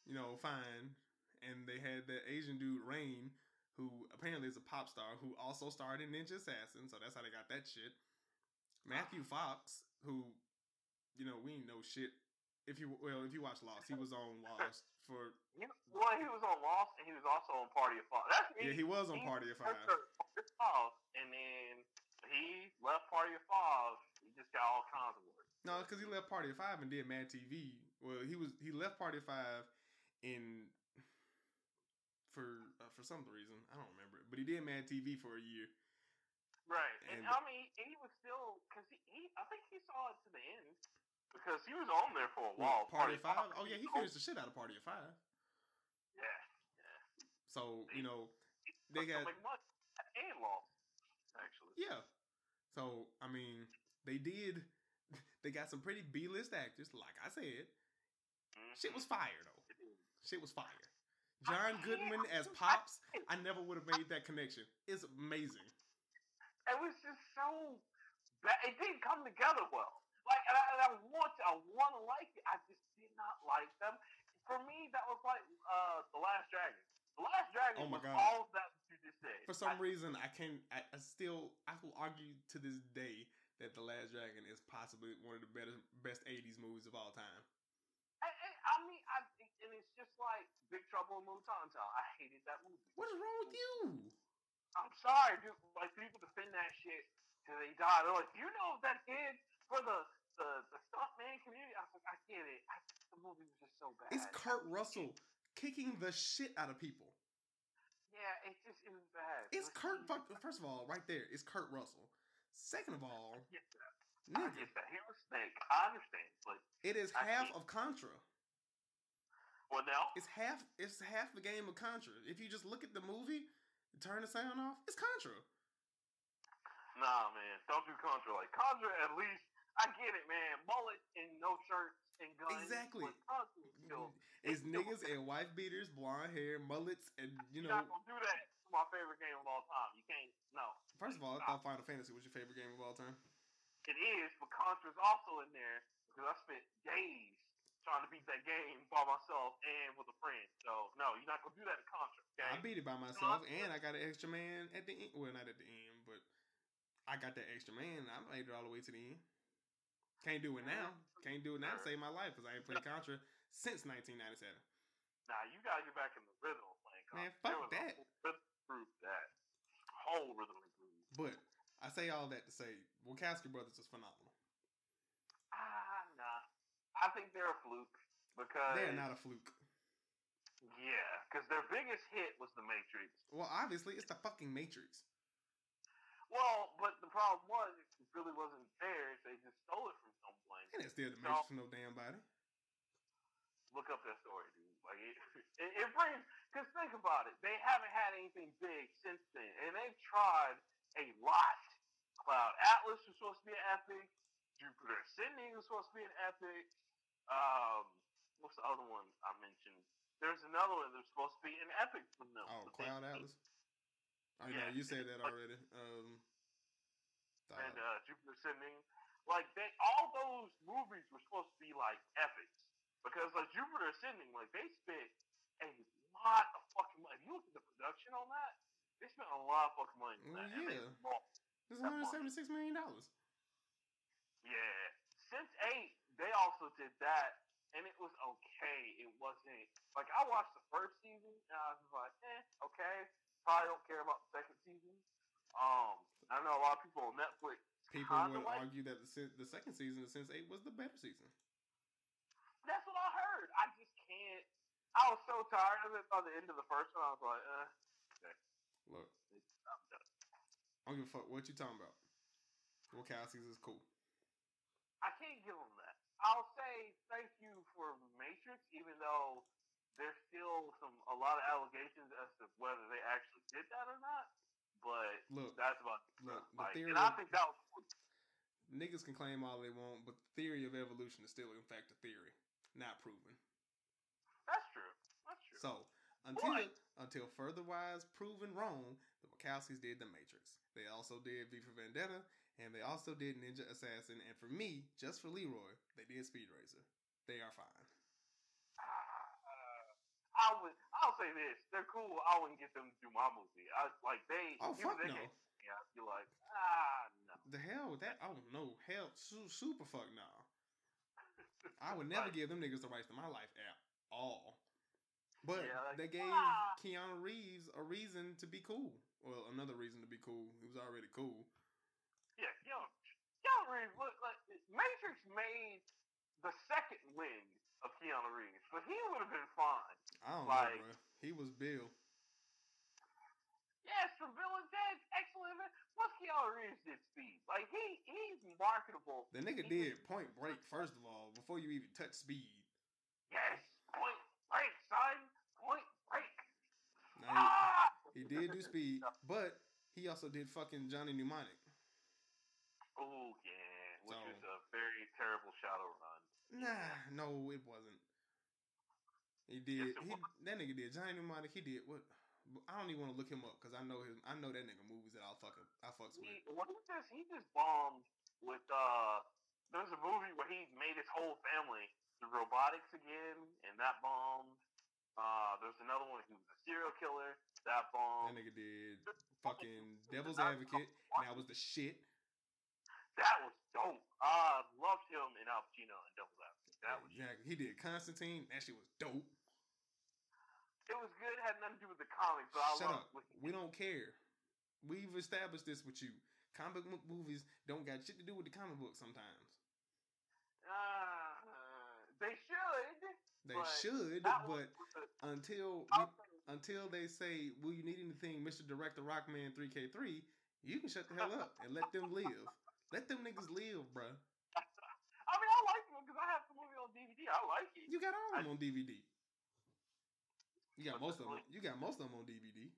S2: you know, fine. And they had that Asian dude, Rain, who apparently is a pop star who also starred in Ninja Assassin, so that's how they got that shit. Matthew ah. Fox, who, you know, we ain't know shit. If you well, if you watch Lost, he was on Lost for
S1: You know, well, he was on Lost, and he was also on Party of Five. That's
S2: yeah, he was on Party of Five.
S1: Party of Five, and then he left Party of Five. He just got all kinds of work.
S2: No, because he left Party of Five and did Mad TV. Well, he was he left Party of Five in for uh, for some reason I don't remember it, but he did Mad TV for a year.
S1: Right, and,
S2: And-
S1: I mean, and he was still because he, he, I think he saw it to the end because he was on there for a while.
S2: What, Party of Five? Oh yeah, he finished the shit out of Party of Five.
S1: Yeah, yeah.
S2: So you know they got
S1: make money and lost actually.
S2: yeah. So I mean they did. They got some pretty B list actors, like I said.
S1: Mhm.
S2: Shit was fire though. Shit was fire. John Goodman as Pops, I never would have made that connection. It's amazing.
S1: It was just so bad. It didn't come together well. Like, and I, and I want to, I want to like it. I just did not like them. For me, that was like uh, the Last Dragon. The Last Dragon
S2: Oh my
S1: was
S2: God.
S1: all that you just said.
S2: For some
S1: I,
S2: reason, I can I, I still I will argue to this day that The Last Dragon is possibly one of the better best '80s movies of all time.
S1: I, mean, I and it's just like Big Trouble in Little Town. I hated that movie.
S2: What is wrong with you?
S1: I'm sorry, dude. Like people defend that shit till they die. They're like, you know, that kid for the the the stuntman community. I was like, I get it. I, the movie was just so bad.
S2: It's Kurt Russell kicking the shit out of people.
S1: Yeah, it just it was bad.
S2: It's
S1: was
S2: Kurt. Fuck, first of all, right there, it's Kurt Russell. Second of all,
S1: I get that. I get that. He was Snake. I understand, but
S2: it is
S1: I
S2: half
S1: can't-
S2: of Contra.
S1: Well, now
S2: It's half. It's half the game of Contra. If you just look at the movie, turn the sound off, it's Contra.
S1: nah, man, don't do Contra. Like Contra, at least I get it, man. Mullet and no shirts and guns.
S2: Exactly.
S1: Is. Mm-hmm.
S2: It's niggas and wife beaters, blonde hair, mullets, and you
S1: You're
S2: know.
S1: not gonna do that. It's my favorite game of all time. You can't. No.
S2: First of all, I thought Final Fantasy was your favorite game of all time.
S1: It is, but Contra's also in there because I spent days trying to beat that game by myself and with a friend. So no, you're not gonna do that to Contra. Okay?
S2: I beat it by myself, and I got an extra man at the end. Well, not at the end, but I got that extra man. I made it all the way to the end. Can't do it now. Mm-hmm. Can't do it now to save my life because I ain't played Contra since 1997.
S1: Nah, you gotta get back in the rhythm of playing Contra.
S2: Man, fuck
S1: There was a
S2: that.
S1: whole group that whole rhythm and groove.
S2: But I say all that to say, Wachowski Brothers is phenomenal.
S1: I think they're a fluke because
S2: They're not a fluke.
S1: Yeah, because their biggest hit was The Matrix.
S2: Well, obviously, it's the fucking Matrix.
S1: Well, but the problem was it really wasn't theirs. They just stole it from someone.
S2: And it's still the
S1: No.
S2: Matrix from no damn body.
S1: Look up that story, dude. Like it, it, it brings. Because think about it, they haven't had anything big since then, and they've tried a lot. Cloud Atlas was supposed to be an epic. Jupiter Ascending was supposed to be an epic. Um, what's the other one I mentioned? There's another one that's supposed to be an epic from them.
S2: Oh, Cloud Atlas. I know
S1: Yeah.
S2: you said that already. Um,
S1: and
S2: uh,
S1: Jupiter Ascending. Like they, all those movies were supposed to be like epics because like Jupiter Ascending, like they spent a lot of fucking money. If you look at the production on that, they spent a lot of fucking money. On
S2: Well, yeah.
S1: lost.
S2: this is 176 million dollars.
S1: Yeah. Since eight, they also did that, and it was okay. It wasn't like I watched the first season, and I was like, eh, okay. Probably don't care about the second season. Um, I know a lot of people on Netflix
S2: People would
S1: like.
S2: argue that the the second season of Sense8 was the better season.
S1: That's what I heard. I just can't. I was so tired of it by the end of the first one. I was like, uh,
S2: Look,
S1: I'm done.
S2: I don't give a fuck what you talking about. Wachowski's is cool.
S1: I can't give them that. I'll say thank you for Matrix, even though there's still some a lot of allegations as to whether they actually did that or not. But
S2: Look,
S1: that's about
S2: look, the
S1: like,
S2: theory
S1: and I think that was
S2: niggas can claim all they want, but the theory of evolution is still, in fact, a theory, not proven.
S1: that's true. That's true.
S2: So until
S1: What?
S2: until furtherwise proven wrong, the Wachowskis did The Matrix. They also did V for Vendetta, and they also did Ninja Assassin. And for me, just for Leroy, they did Speed Racer. They are fine.
S1: Uh, I would. I'll say this: they're cool. I wouldn't get them to do my movie. I like they.
S2: Oh fuck
S1: they
S2: no!
S1: get- Yeah, I'd be like, ah, no.
S2: The hell with that? Oh no! Hell, su- super fuck no! I would never
S1: Right.
S2: give them niggas the rights to my life at all. But
S1: Yeah, like,
S2: they gave
S1: ah.
S2: Keanu Reeves a reason to be cool. Well, another reason to be cool. He was already cool.
S1: Yeah, yo, Keanu Reeves. Look, like Matrix made the second wing of Keanu Reeves, but he would have been fine.
S2: I don't
S1: Like-
S2: know, bro. He was Bill.
S1: Yes, from Bill and Ted's excellent. Plus, Keanu Reeves did Speed. Like he, he's marketable.
S2: The nigga
S1: He
S2: did Point Break first of all before you even touch Speed.
S1: Yes, point break, son. Point break.
S2: Now,
S1: Ah!
S2: he, he did do Speed, but he also did fucking Johnny Mnemonic.
S1: Oh yeah, which
S2: So-
S1: is a very terrible shadow run.
S2: Nah, no, it wasn't. He did.
S1: Yes,
S2: he, that nigga did Johnny Mnemonic. He did what? I don't even want to look him up because I know him. I know that nigga movies that I'll fucking I fucks with.
S1: Well, he just he just bombed with uh. There's a movie where he made his whole family the robotics again, and that bombed. Uh, there's another one. He was a serial killer. That bombed.
S2: That nigga did fucking Devil's Advocate, and that was the shit.
S1: That was dope. I loved him in Al Pacino and Double. That was
S2: Exactly. He did Constantine. That shit was dope.
S1: it was good. Had nothing to do with the comics, but I
S2: Shut up. We don't care. We've established this with you. Comic book movies don't got shit to do with the comic book sometimes.
S1: Uh, they should.
S2: They
S1: But
S2: should,
S1: was
S2: but until
S1: I'll
S2: until they say, "Will you need anything, Mister Director Rockman 3K3?" You can shut the hell up and let them live. Let them niggas live, bruh.
S1: I mean, I like it because I have the movie on DVD. I like it.
S2: You got all of them on DVD. You got most of them. You got most of them on DVD.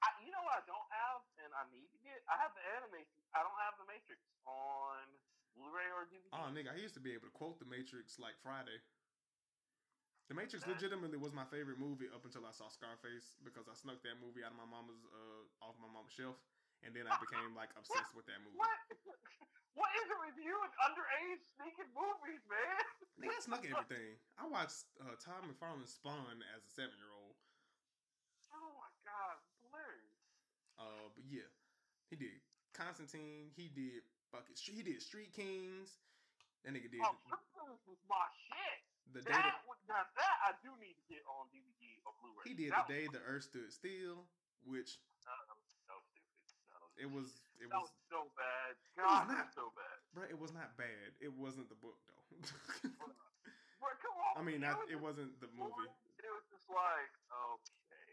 S1: I, you know what I don't have, and I need to get. I have the animation. I don't have the Matrix on Blu-ray or DVD.
S2: Oh, nigga, I used to be able to quote The Matrix like Friday. The Matrix legitimately was my favorite movie up until I saw Scarface because I snuck that movie out of my mama's uh off my mama's shelf, and then I became like obsessed with that movie.
S1: What? What is it with you and underage sneaking movies, man?
S2: Nigga, I snuck everything. I watched uh, Todd McFarlane Spawn as a seven year old.
S1: Oh my god, hilarious.
S2: Uh, but yeah, he did Constantine. He did fucking. He did Street Kings. That nigga did
S1: Oh, Simpsons was my shit.
S2: the day. That,
S1: would, now that I do need to get on DVD or Blu-ray.
S2: he did
S1: that
S2: the day the Earth stood still, which
S1: Was, that was so stupid. That was,
S2: it was. It
S1: that
S2: was.
S1: was so bad. God, it
S2: not.
S1: so bad.
S2: Bro, it was not bad. It wasn't the book though.
S1: Bro, come on.
S2: I mean,
S1: it was
S2: it wasn't the movie.
S1: It was just like, okay.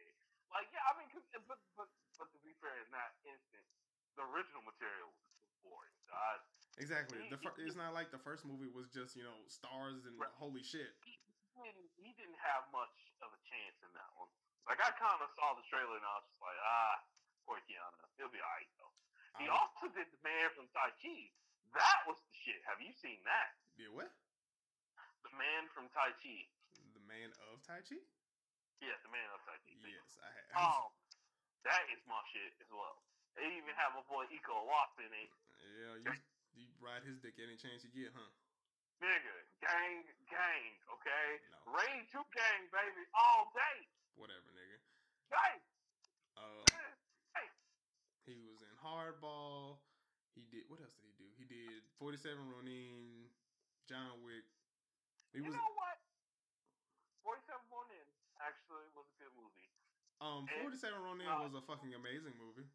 S1: Like, yeah, I mean, but, but, but to be fair, in that instance, the original material was boring. I,
S2: Exactly. The fir- it's not like the first movie was just you know stars and
S1: Right.
S2: holy shit.
S1: he, didn't, he didn't have much of a chance in that one. Like, I kind of saw the trailer and I was just like, ah, poor Keanu. He'll be alright, though. He
S2: Um,
S1: also did The Man from Tai Chi. That was the shit. Have you seen that?
S2: yeah, what?
S1: The Man from Tai Chi.
S2: The man of Tai Chi?
S1: Yeah, The Man of Tai Chi.
S2: Yes, I have.
S1: Um, That is my shit as well. They even have a boy Eco Lost in it.
S2: Yeah, you, you ride his dick any chance you get, huh?
S1: Nigga, gang, gang, okay?
S2: No.
S1: Rain 2 gang, baby, all day.
S2: Whatever, nigga.
S1: Gang,
S2: Um,
S1: hey.
S2: he was in Hardball. He did what else did he do? He did Forty Seven Ronin, John Wick. He
S1: You
S2: was
S1: know what? 47 Ronin actually was a good movie.
S2: um Forty Seven Ronin
S1: uh,
S2: was a fucking amazing movie.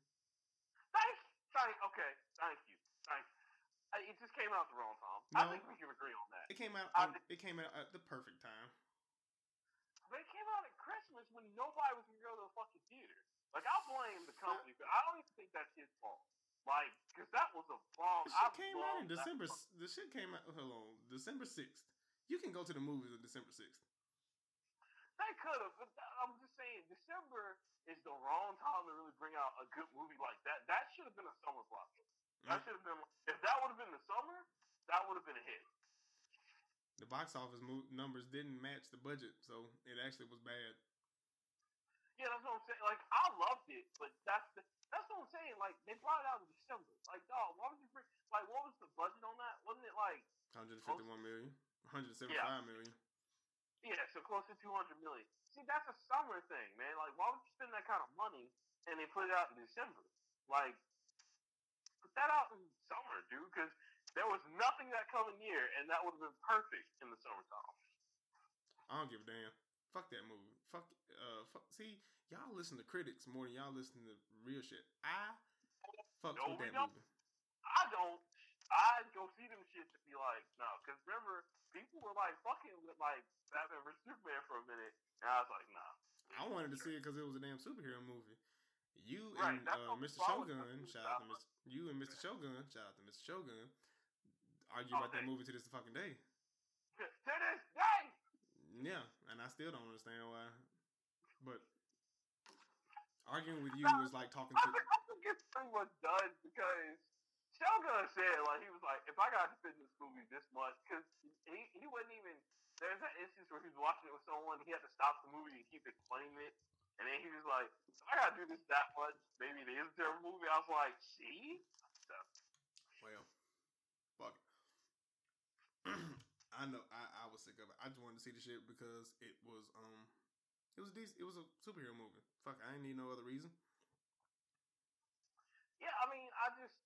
S1: Thank, thank, okay, thank you, thank you. Uh, It just came out the wrong time.
S2: No.
S1: I think we can agree on that.
S2: It came out.
S1: I
S2: it came out at the perfect time.
S1: But it came out at Christmas when nobody was gonna go to the fucking theater. Like I blame the company, but I don't even think that's his fault. Like, cause that was a bomb.
S2: The shit came out in December. The shit came out. Hold on, December sixth. You can go to the movies on December sixth.
S1: They could have, but I'm just saying, December is the wrong time to really bring out a good movie like that. That should have been a summer blockbuster. That should have been. If that would have been the summer, that would have been a hit.
S2: The box office mo- numbers didn't match the budget, so it actually was bad.
S1: Yeah, that's what I'm saying. Like, I loved it, but that's the that's what I'm saying. Like, they brought it out in December. Like, dog, why would you bring? Like, what was the budget on that? Wasn't it like?
S2: 151 million, 175 million.
S1: Yeah, so close to 200 million. See, that's a summer thing, man. Like, why would you spend that kind of money and they put it out in December? Like, put that out in summer, dude, because there was nothing that coming year, and that would have been perfect in the summertime.
S2: I don't give a damn. Fuck that movie. Fuck. Uh. Fuck. See, y'all listen to critics more than y'all listen to real shit. I fuck
S1: No,
S2: with that
S1: don't.
S2: movie.
S1: I don't. I go see them shit to be like, no, because remember, people were like fucking with like Batman vs Superman for a minute, and I was like, nah.
S2: I wanted to see it because it was a damn superhero movie. You
S1: Right,
S2: and uh, Mr. Shogun, shout out to. Mr. You and Mr. Shogun, shout out to Mr. Shogun, argue
S1: Oh,
S2: about that movie to this fucking day.
S1: To this day,
S2: Yeah, and I still don't understand why. But arguing with you was like talking to.
S1: I think it's pretty much done because Shogun said like he was like, if I got to spend this movie this much, because he he wasn't even. There's that instance where he was watching it with someone, he had to stop the movie and keep explaining it, and then he was like, if I gotta do this that much, maybe it is a terrible movie. I was like, see,
S2: Well, fuck. I know. I, I was sick of it. I just wanted to see the shit because it was um, it was decent. It was a superhero movie. Fuck, I didn't need no other reason.
S1: Yeah, I mean, I just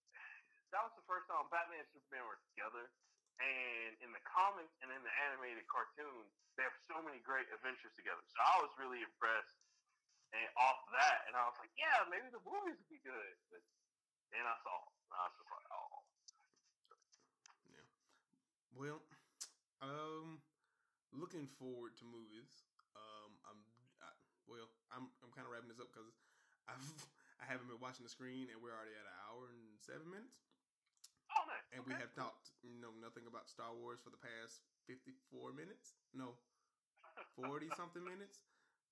S1: that was the first time Batman and Superman were together, and in the comics and in the animated cartoon, they have so many great adventures together. So I was really impressed, and off that, and I was like, yeah, maybe the movies would be good. But then I saw, it, and I was just like, oh, Yeah.
S2: Well, um, looking forward to movies. Um, I'm I, well. I'm I'm kind of wrapping this up because I've I haven't been watching the screen, and we're already at an hour and seven minutes,
S1: oh nice.
S2: and we have talked you know nothing about Star Wars for the past fifty four minutes. No, forty something minutes.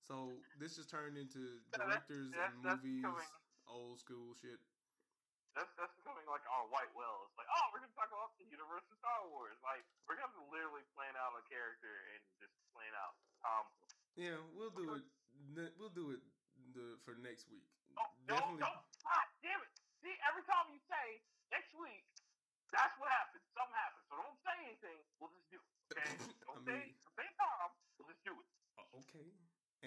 S2: So this just turned into
S1: that-
S2: directors
S1: that-
S2: and movies, old school shit.
S1: That's that's becoming like our white well. It's like, oh, we're gonna talk about the universe of Star Wars. Like we're gonna literally plan out a character and just plan out Tom.
S2: Yeah, we'll do it. We'll do it the for next week.
S1: Oh, don't, don't, God damn it. See, every time you say next week, that's what happens. Something happens. So don't say anything. We'll just do it. Okay?
S2: I
S1: Don't say,
S2: mean-
S1: don't say Tom. We'll just do it.
S2: Uh, okay.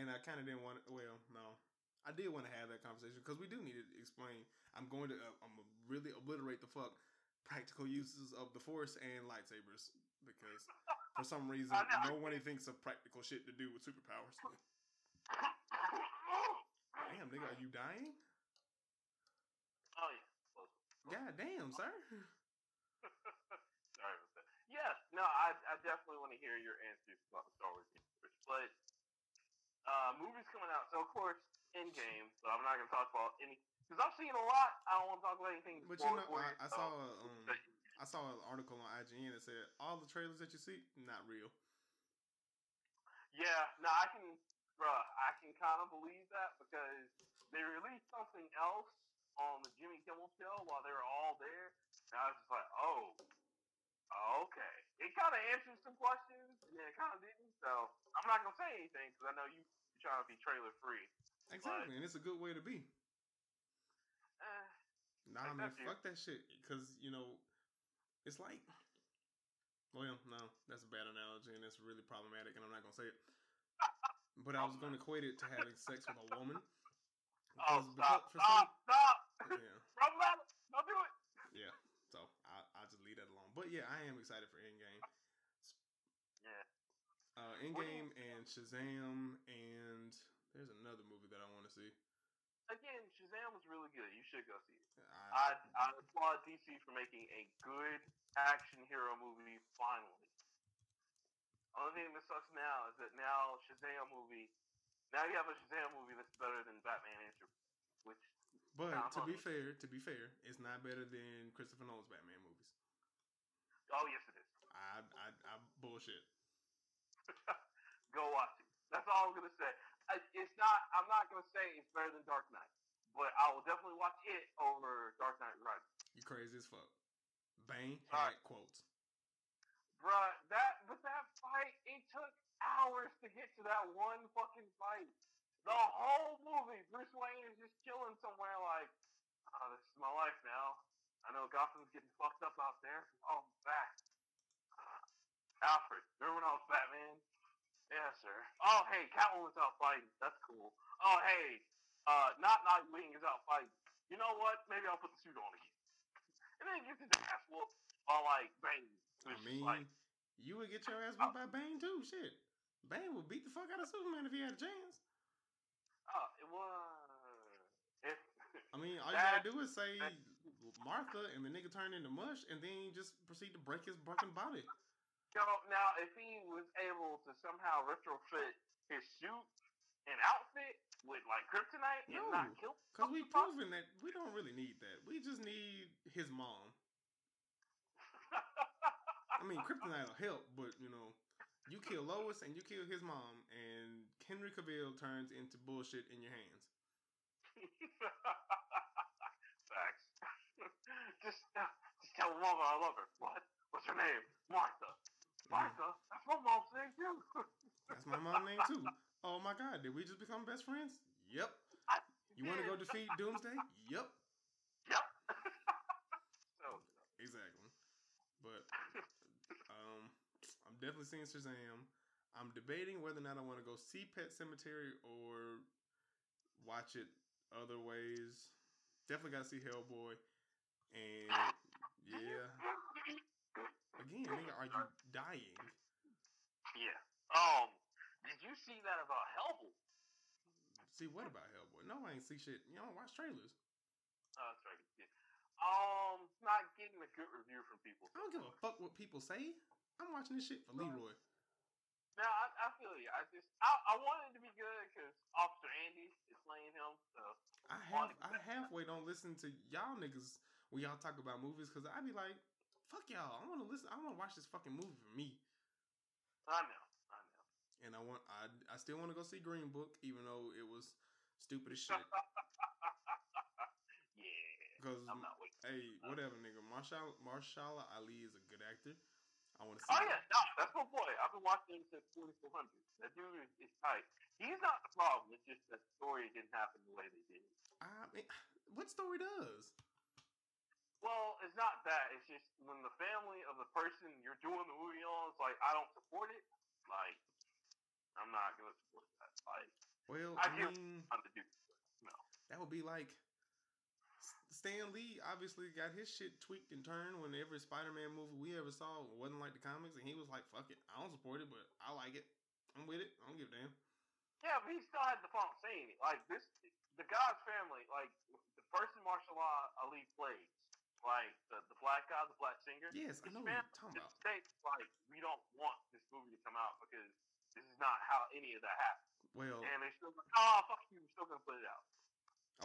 S2: And I kind of didn't want. Well, no, I did want to have that conversation because we do need to explain. I'm going to. Uh, I'm gonna really obliterate the fuck practical uses of the force and lightsabers because for some reason
S1: I know.
S2: no one thinks of practical shit to do with superpowers. Damn, nigga, are you dying?
S1: oh yeah.
S2: God damn, sir.
S1: Sorry about that. Yeah, no, I, I definitely want to hear your answers about the Star Wars universe. But uh, movies coming out, so of course, Endgame. So I'm not gonna talk about any because I've seen a lot. I don't want to talk about anything.
S2: But you know, I, I saw a, um, I saw an article on IGN that said all the trailers that you see not real.
S1: Yeah, no, I can, bruh, I can kind of believe that because they released something else on the Jimmy Kimmel show while they were all there, and I was just like, oh, okay. It kind of answered some questions, and then it kind of didn't. So I'm not gonna say anything because I know you you're trying to be trailer free.
S2: Exactly, and it's a good way to be. Nah,
S1: Like,
S2: man, fuck that shit. Because you know, it's like, well, no, that's a bad analogy, and it's really problematic, and I'm not gonna say it. But I was gonna equate it to having sex with a woman.
S1: Oh, stop, stop, stop.
S2: yeah,
S1: Problematic. Don't do it.
S2: yeah. So I I just leave that alone. But yeah, I am excited for Endgame.
S1: Yeah.
S2: Uh, Endgame and Shazam, and there's another movie that I want to see.
S1: Again, Shazam was really good. You should go see it.
S2: I,
S1: I, I applaud DC for making a good action hero movie finally. Only thing that sucks now is that now Shazam movie, now you have a Shazam movie that's better than Batman Superman, which
S2: but to be fair, to be fair, it's not better than Christopher Nolan's Batman movies.
S1: oh yes it is.
S2: I I, I bullshit.
S1: Go watch it. That's all I'm gonna say. It's not. I'm not gonna say it's better than Dark Knight, but I will definitely watch it over Dark Knight Rises.
S2: You crazy as fuck. Bane had quotes.
S1: Bruh, that but that fight, it took hours to get to that one fucking fight. The whole movie, Bruce Wayne is just chilling somewhere like, oh, this is my life now. I know Gotham's getting fucked up out there. Oh, I'm back. Uh, Alfred, remember when I was Batman? Yeah, sir. Oh, hey, Catwoman's out fighting. That's cool. Oh, hey, uh, not Nightwing is out fighting. You know what? Maybe I'll put the suit on again. And then he gets his ass whooped by like Bane.
S2: I mean,
S1: like,
S2: you would get your ass uh, beat by Bane too. Shit, Bane would beat the fuck out of Superman if he had a chance.
S1: oh, it was. It,
S2: I mean, all you gotta do is say Martha, and the nigga turn into mush, and then just proceed to break his broken body.
S1: So now, if he was able to somehow retrofit his suit and outfit with like kryptonite and not kill,
S2: Cause we've proven that we don't really need that. We just need his mom. I mean, kryptonite will help, but you know, you kill Lois and you kill his mom, and Henry Cavill turns into bullshit in your hands.
S1: Facts. just, uh, just tell mama I love her. What? What's her name? Martha. Martha. That's my mom's name too.
S2: That's my mom name too. Oh my god, did we just become best friends? Yep. You want to go defeat Doomsday? Yep.
S1: Yep. so,
S2: Exactly. But um, I'm definitely seeing Shazam. I'm debating whether or not I want to go see Pet Sematary or watch it other ways. Definitely got to see Hellboy. And yeah, again, nigga, are you dying?
S1: yeah. Um, did you see that about Hellboy?
S2: See what about Hellboy? No, I ain't see shit. You don't watch trailers.
S1: Oh, that's right. Yeah. Um, not getting a good review from people.
S2: I don't give a fuck what people say. I'm watching this shit for Leroy.
S1: No, I, I feel you. I just, I, I wanted it to be good because Officer Andy is playing him. So,
S2: I have I halfway don't listen to y'all niggas when y'all talk about movies because I be like, fuck y'all. I want to listen. I want to watch this fucking movie for me.
S1: I know. I know.
S2: And I want I I still want to go see Green Book even though it was stupid as shit.
S1: yeah.
S2: Because
S1: I'm not waiting.
S2: hey, whatever, nigga. Marshall Mahershala Ali is a good actor. I want to see.
S1: Oh, yeah. No, that's my boy. I've been watching him since 4400. That dude is, is tight. He's not the problem. It's just the story didn't happen the way they did.
S2: I mean, what story does?
S1: Well, it's not that. It's just when the family of the person you're doing the movie on is like, I don't support it. Like, I'm not gonna support that. Like,
S2: Well,
S1: I
S2: I mean,
S1: I'm the dude. No.
S2: that would be like Stan Lee obviously got his shit tweaked and turned when every Spider-Man movie we ever saw wasn't like the comics, and he was like, "Fuck it, I don't support it, but I like it. I'm with it. I don't give a damn."
S1: Yeah, but he still had the fun saying it. Like this, the God's family. Like the person Mahershala Ali plays. Like the the black guy, the black singer.
S2: Yes, I know what you're talking about.
S1: states like we don't want this movie to come out because this is not how any of that happened.
S2: Well,
S1: And they still like, oh fuck you, we're still gonna put it out.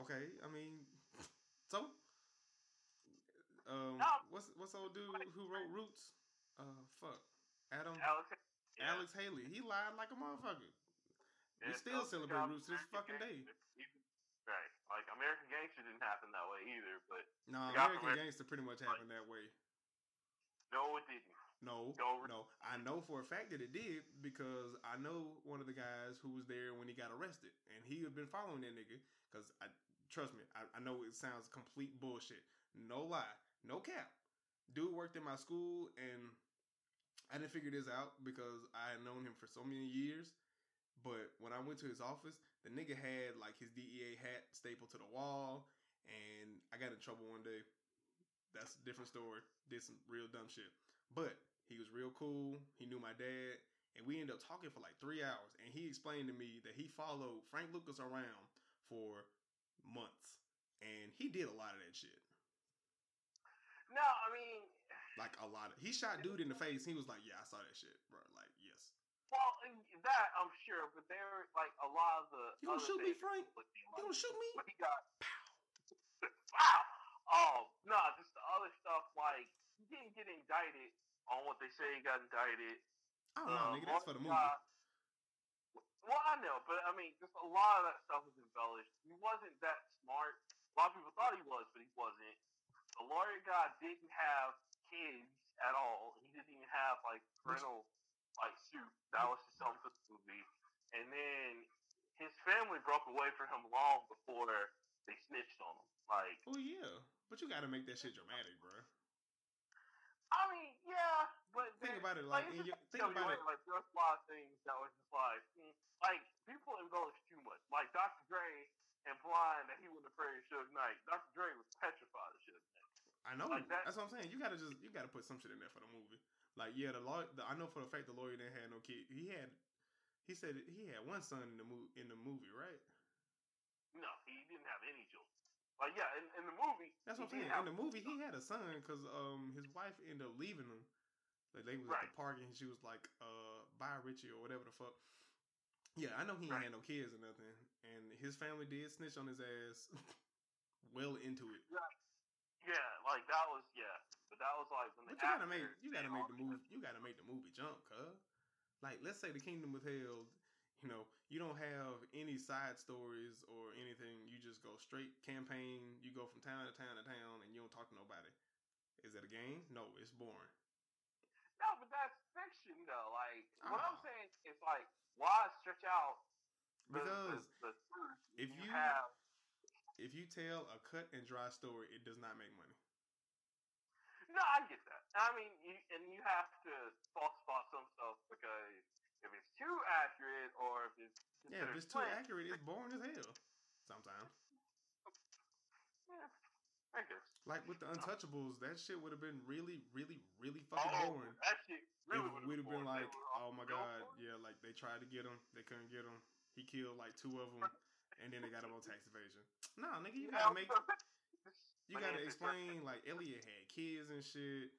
S2: okay. I mean, so, um,
S1: No.
S2: what's what's old dude who wrote Roots? Uh, fuck, Adam
S1: Alex. yeah.
S2: Alex Haley. He lied like a motherfucker. we still celebrate Roots this fucking day.
S1: Right. Like American Gangster didn't happen that way either, but
S2: No, American Gangster pretty much happened that way.
S1: no, it didn't.
S2: No,
S1: Go
S2: no. I know for a fact that it did because I know one of the guys who was there when he got arrested, and he had been following that nigga. Because I trust me, I, I know it sounds complete bullshit. No lie, no cap. Dude worked in my school, and I didn't figure this out because I had known him for so many years. But when I went to his office, the nigga had like his DEA hat stapled to the wall, and I got in trouble one day. That's a different story. Did some real dumb shit. But he was real cool. He knew my dad. And we ended up talking for like three hours. And he explained to me that he followed Frank Lucas around for months. And he did a lot of that shit.
S1: No, I mean,
S2: Like a lot of he shot dude in the face. He was like, Yeah, I saw that shit, bro.
S1: Well, that I'm sure, but there like a lot of the.
S2: You gonna shoot me, Frank? You gonna shoot me?
S1: when he got wow. Oh no, just the other stuff like he didn't get indicted on what they say he got indicted.
S2: I don't know,
S1: Uh,
S2: nigga. That's for the movie.
S1: Got- well, I know, but I mean, just a lot of that stuff was embellished. He wasn't that smart. A lot of people thought he was, but he wasn't. The lawyer guy didn't have kids at all. He didn't even have like parental like suit. That was just something for the movie. And then his family broke away from him long before they snitched on him. Like,
S2: Oh yeah. But you gotta make that shit dramatic, bro.
S1: I mean, yeah, but
S2: Think about it like,
S1: it's
S2: in
S1: just
S2: your, think about it.
S1: Like there's a lot of things that was just like, mm, like people embellish too much. Like Dr. Dre implying that he wasn't afraid of Suge Knight. Dr. Dre was petrified of Suge Knight.
S2: I know.
S1: Like that-
S2: That's what I'm saying. You gotta just you gotta put some shit in there for the movie. Like yeah, the lawyer. The, I know for a fact the lawyer didn't have no kid. He had. He said he had one son in the movie. In the movie, right?
S1: No, he didn't have any children. Like yeah, in, in the movie,
S2: That's what I'm saying. In the movie, he had a son because um his wife ended up leaving him. Like they was at the park and she was like, uh, bye Richie or whatever the fuck. Yeah, I know he ain't
S1: Right.
S2: had no kids or nothing, and his family did snitch on his ass. well into it.
S1: Yeah, like that was yeah, but that was like when the
S2: But you gotta make you gotta make the movie you gotta make the movie jump, cuz. Like let's say the kingdom withheld, you know, you don't have any side stories or anything, you just go straight campaign, you go from town to town to town and you don't talk to nobody. Is it a game? No, it's boring.
S1: No, but that's fiction though. Like what I'm
S2: Ah.
S1: saying is like why stretch out the,
S2: Because
S1: the, the truth
S2: if
S1: when
S2: you-
S1: have
S2: if you tell a cut and dry story, it does not make money.
S1: No, I get that. I mean, you, and you have to falsify some stuff because if it's too accurate or if it's
S2: Yeah, if it's too accurate, it's boring as hell. Sometimes.
S1: yeah, I guess.
S2: Like with the um, Untouchables, that shit would have been really, really, really fucking
S1: oh,
S2: boring.
S1: that shit really
S2: would have been like, oh my god, yeah, like they tried to get him, they couldn't get him. He killed like two of them, and then they got him on tax evasion. Nah, nigga, you gotta make, you gotta explain like Eliot had kids and shit.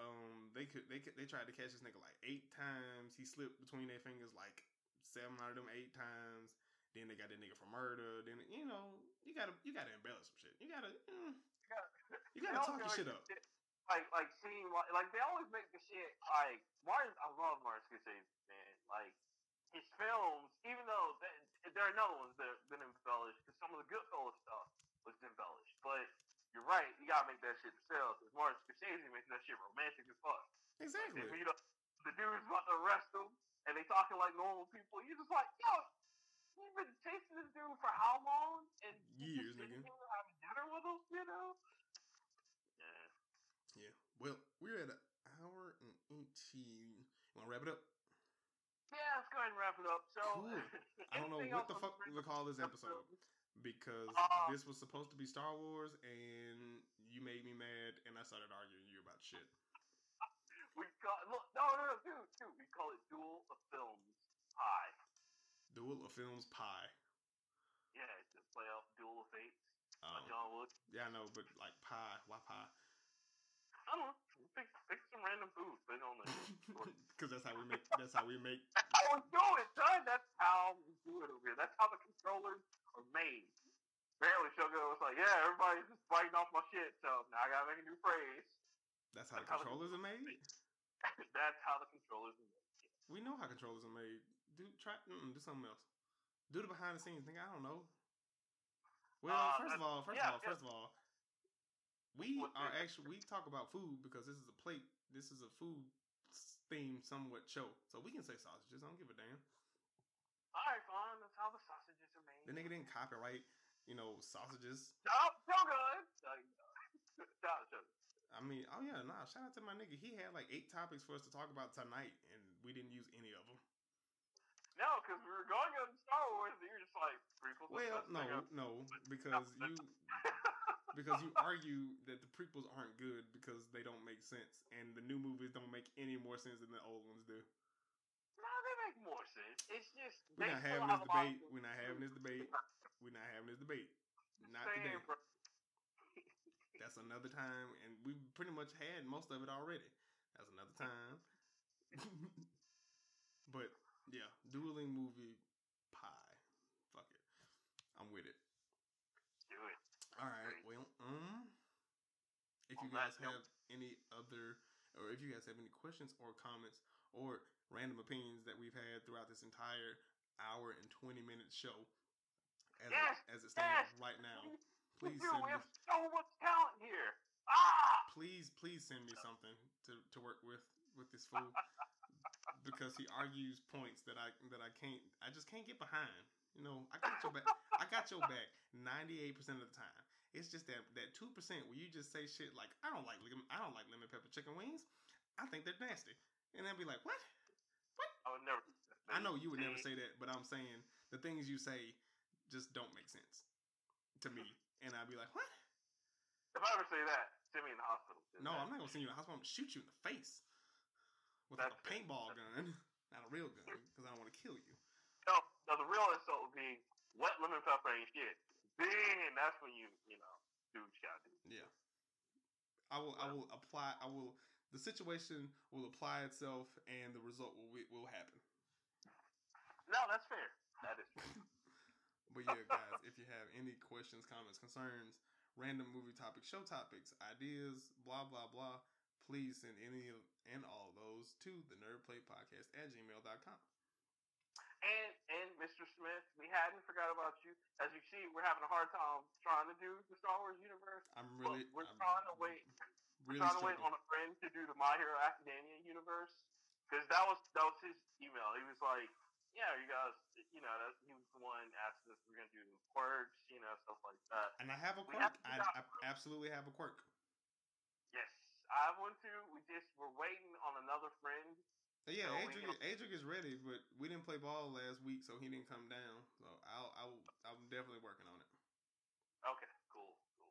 S2: Um, they could, they could, they tried to catch this nigga like eight times. He slipped between their fingers like seven out of them eight times. Then they got that nigga for murder. Then you know, you gotta, you gotta embellish some shit. You gotta, mm, you
S1: They
S2: gotta talk your shit
S1: the
S2: up.
S1: Like, like seeing like, like they always make the shit like Martin. I love Martin Scorsese, man. Like his films, even though they, there are another ones that have been embellished, because some of the Goodfellas stuff was embellished. But you're right, you gotta make that shit sell. Because Martin Scorsese makes that shit romantic as fuck.
S2: Exactly.
S1: If, you know, the dude's about to arrest them, and they talking like normal people. You're just like, yo, you've been chasing this dude for how long? And
S2: Years, nigga.
S1: having dinner with him, you know? Yeah.
S2: Yeah. Well, we're at an hour and eighteen. Want to wrap it up?
S1: Yeah, let's go ahead and wrap it up. So,
S2: Cool. I don't know what the fuck to call this episode because
S1: Uh,
S2: this was supposed to be Star Wars, and you made me mad, and I started arguing you about shit.
S1: We call look, no, no, no, dude, dude. We call it Duel of Films Pie.
S2: Duel of Films Pie.
S1: Yeah, it's a play off Duel of Fates
S2: Um,
S1: John Wood.
S2: yeah, I know, but like pie, why pie?
S1: I don't know. Pick, pick some random food, put on the.
S2: Because that's how we make. That's how we make.
S1: That's how we do it, son. That's how we do it over here. That's how the controllers made. Apparently, Sugar was like, "Yeah, everybody's just biting off my shit, so now I gotta make a new phrase."
S2: That's how the
S1: That's how the-
S2: controllers are made.
S1: That's how the controllers are made.
S2: We know how controllers are made. Do try. Do something else. Do the behind the scenes thing. I don't know. Well,
S1: Uh,
S2: first of all, first
S1: yeah,
S2: of all,
S1: yeah.
S2: first of all, we are actually we talk about food because this is a plate this is a food themed somewhat show, so we can say sausages. I don't give a damn.
S1: All right, fine. That's how the sausages are made.
S2: The nigga didn't copyright, you know, sausages.
S1: No, so good. Like, shout out to
S2: I mean, oh yeah, nah. Shout out to my nigga. He had like eight topics for us to talk about tonight, and we didn't use any of them.
S1: No, because we were going on Star Wars, and you're just like prequels.
S2: Well, no, no, because you because you argue that the prequels aren't good because they don't make sense, and the new movies don't make any more sense than the old ones do.
S1: No, they make more sense. It's just
S2: We're not having this debate. We're not having this debate. We're not having this debate. Not
S1: Saying,
S2: today. That's another time, and we pretty much had most of it already. That's another time. but yeah, dueling movie pie. Fuck it, I'm with it.
S1: Do it.
S2: All right. Well, um, if you guys have any other, or if you guys have any questions or comments or random opinions that we've had throughout this entire hour and twenty minute show, as
S1: Yes,
S2: it, as it stands
S1: yes.
S2: right now, please send me,
S1: have so much talent here. Ah,
S2: please please send me something to, to work with with this fool because he argues points that I that I can't I just can't get behind. You know, I got your back. I got your back ninety eight percent of the time. It's just that that two percent where you just say shit like I don't like I don't like lemon pepper chicken wings. I think they're nasty, and I'd be like, what?
S1: I would never.
S2: I know you would never say that, but I'm saying the things you say just don't make sense to me, and I'd be like, what?
S1: If I ever say that, send me in the hospital.
S2: No, I'm not gonna send you in the hospital. I'm gonna shoot you in the face with like a paintball gun, not a real gun, because I don't want to kill you.
S1: No, no, the real insult would be wet lemon pepper ain't shit. Then that's when you, you know, do what you gotta do.
S2: Yeah, I will. I will apply. I will. The situation will apply itself, and the result will will happen.
S1: No, that's fair. That is fair.
S2: But yeah, guys, if you have any questions, comments, concerns, random movie topics, show topics, ideas, blah blah blah, please send any of and all of those to the Nerd Plate Podcast at gmail.com.
S1: And and Mr. Smith, we hadn't forgot about you. As you see, we're having a hard time trying to do the Star Wars universe.
S2: I'm
S1: But
S2: really.
S1: we're
S2: I'm
S1: trying to wait. We're
S2: Really
S1: trying to wait on a friend to do the My Hero Academia universe because that was that was his email. He was like, "Yeah, you guys, you know, that, he was the one asking us if we're gonna do the quirks, you know, stuff like that."
S2: And I have a quirk.
S1: have
S2: I. I absolutely have a quirk.
S1: Yes, I have one too. We just we're waiting on another friend.
S2: Yeah, Adrian, Adrian is ready, but we didn't play ball last week, so he didn't come down. So I'll, I'll, I'm definitely working on it.
S1: Okay, cool, cool.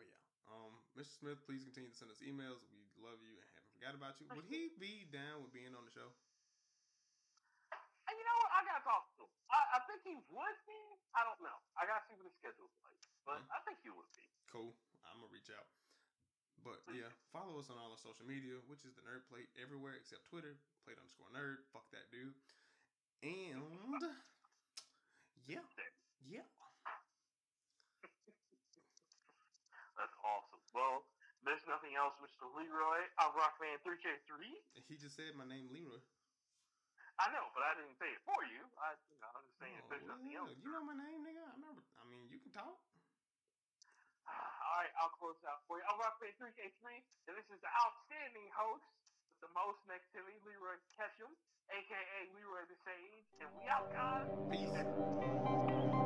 S2: But yeah, um, Mr. Smith, please continue to send us emails. We love you and haven't forgot about you. Would he be down with being on the show?
S1: And you know what? I gotta talk to him. I, I think he would be. I don't know. I gotta see what his schedule's like, but
S2: Mhm.
S1: I think he would be.
S2: Cool. I'm gonna reach out. But yeah, follow us on all our social media, which is the Nerd Plate everywhere except Twitter. Plate underscore nerd. Fuck that dude. And yeah, yeah.
S1: That's awesome. Well, there's nothing else, Mr. Leroy. I'm Rockman 3K3.
S2: He just said my name, Leroy.
S1: I know, but I didn't say it for you. I, you know, I'm just saying
S2: Oh,
S1: there's nothing else.
S2: You know my name, nigga. I remember. I mean, you can talk.
S1: All right, I'll close out for you. I'm Rockman 3K3, and this is the outstanding host with the most activity, Leroy Ketchum, aka Leroy the Sage, and we out, guys.
S2: Peace.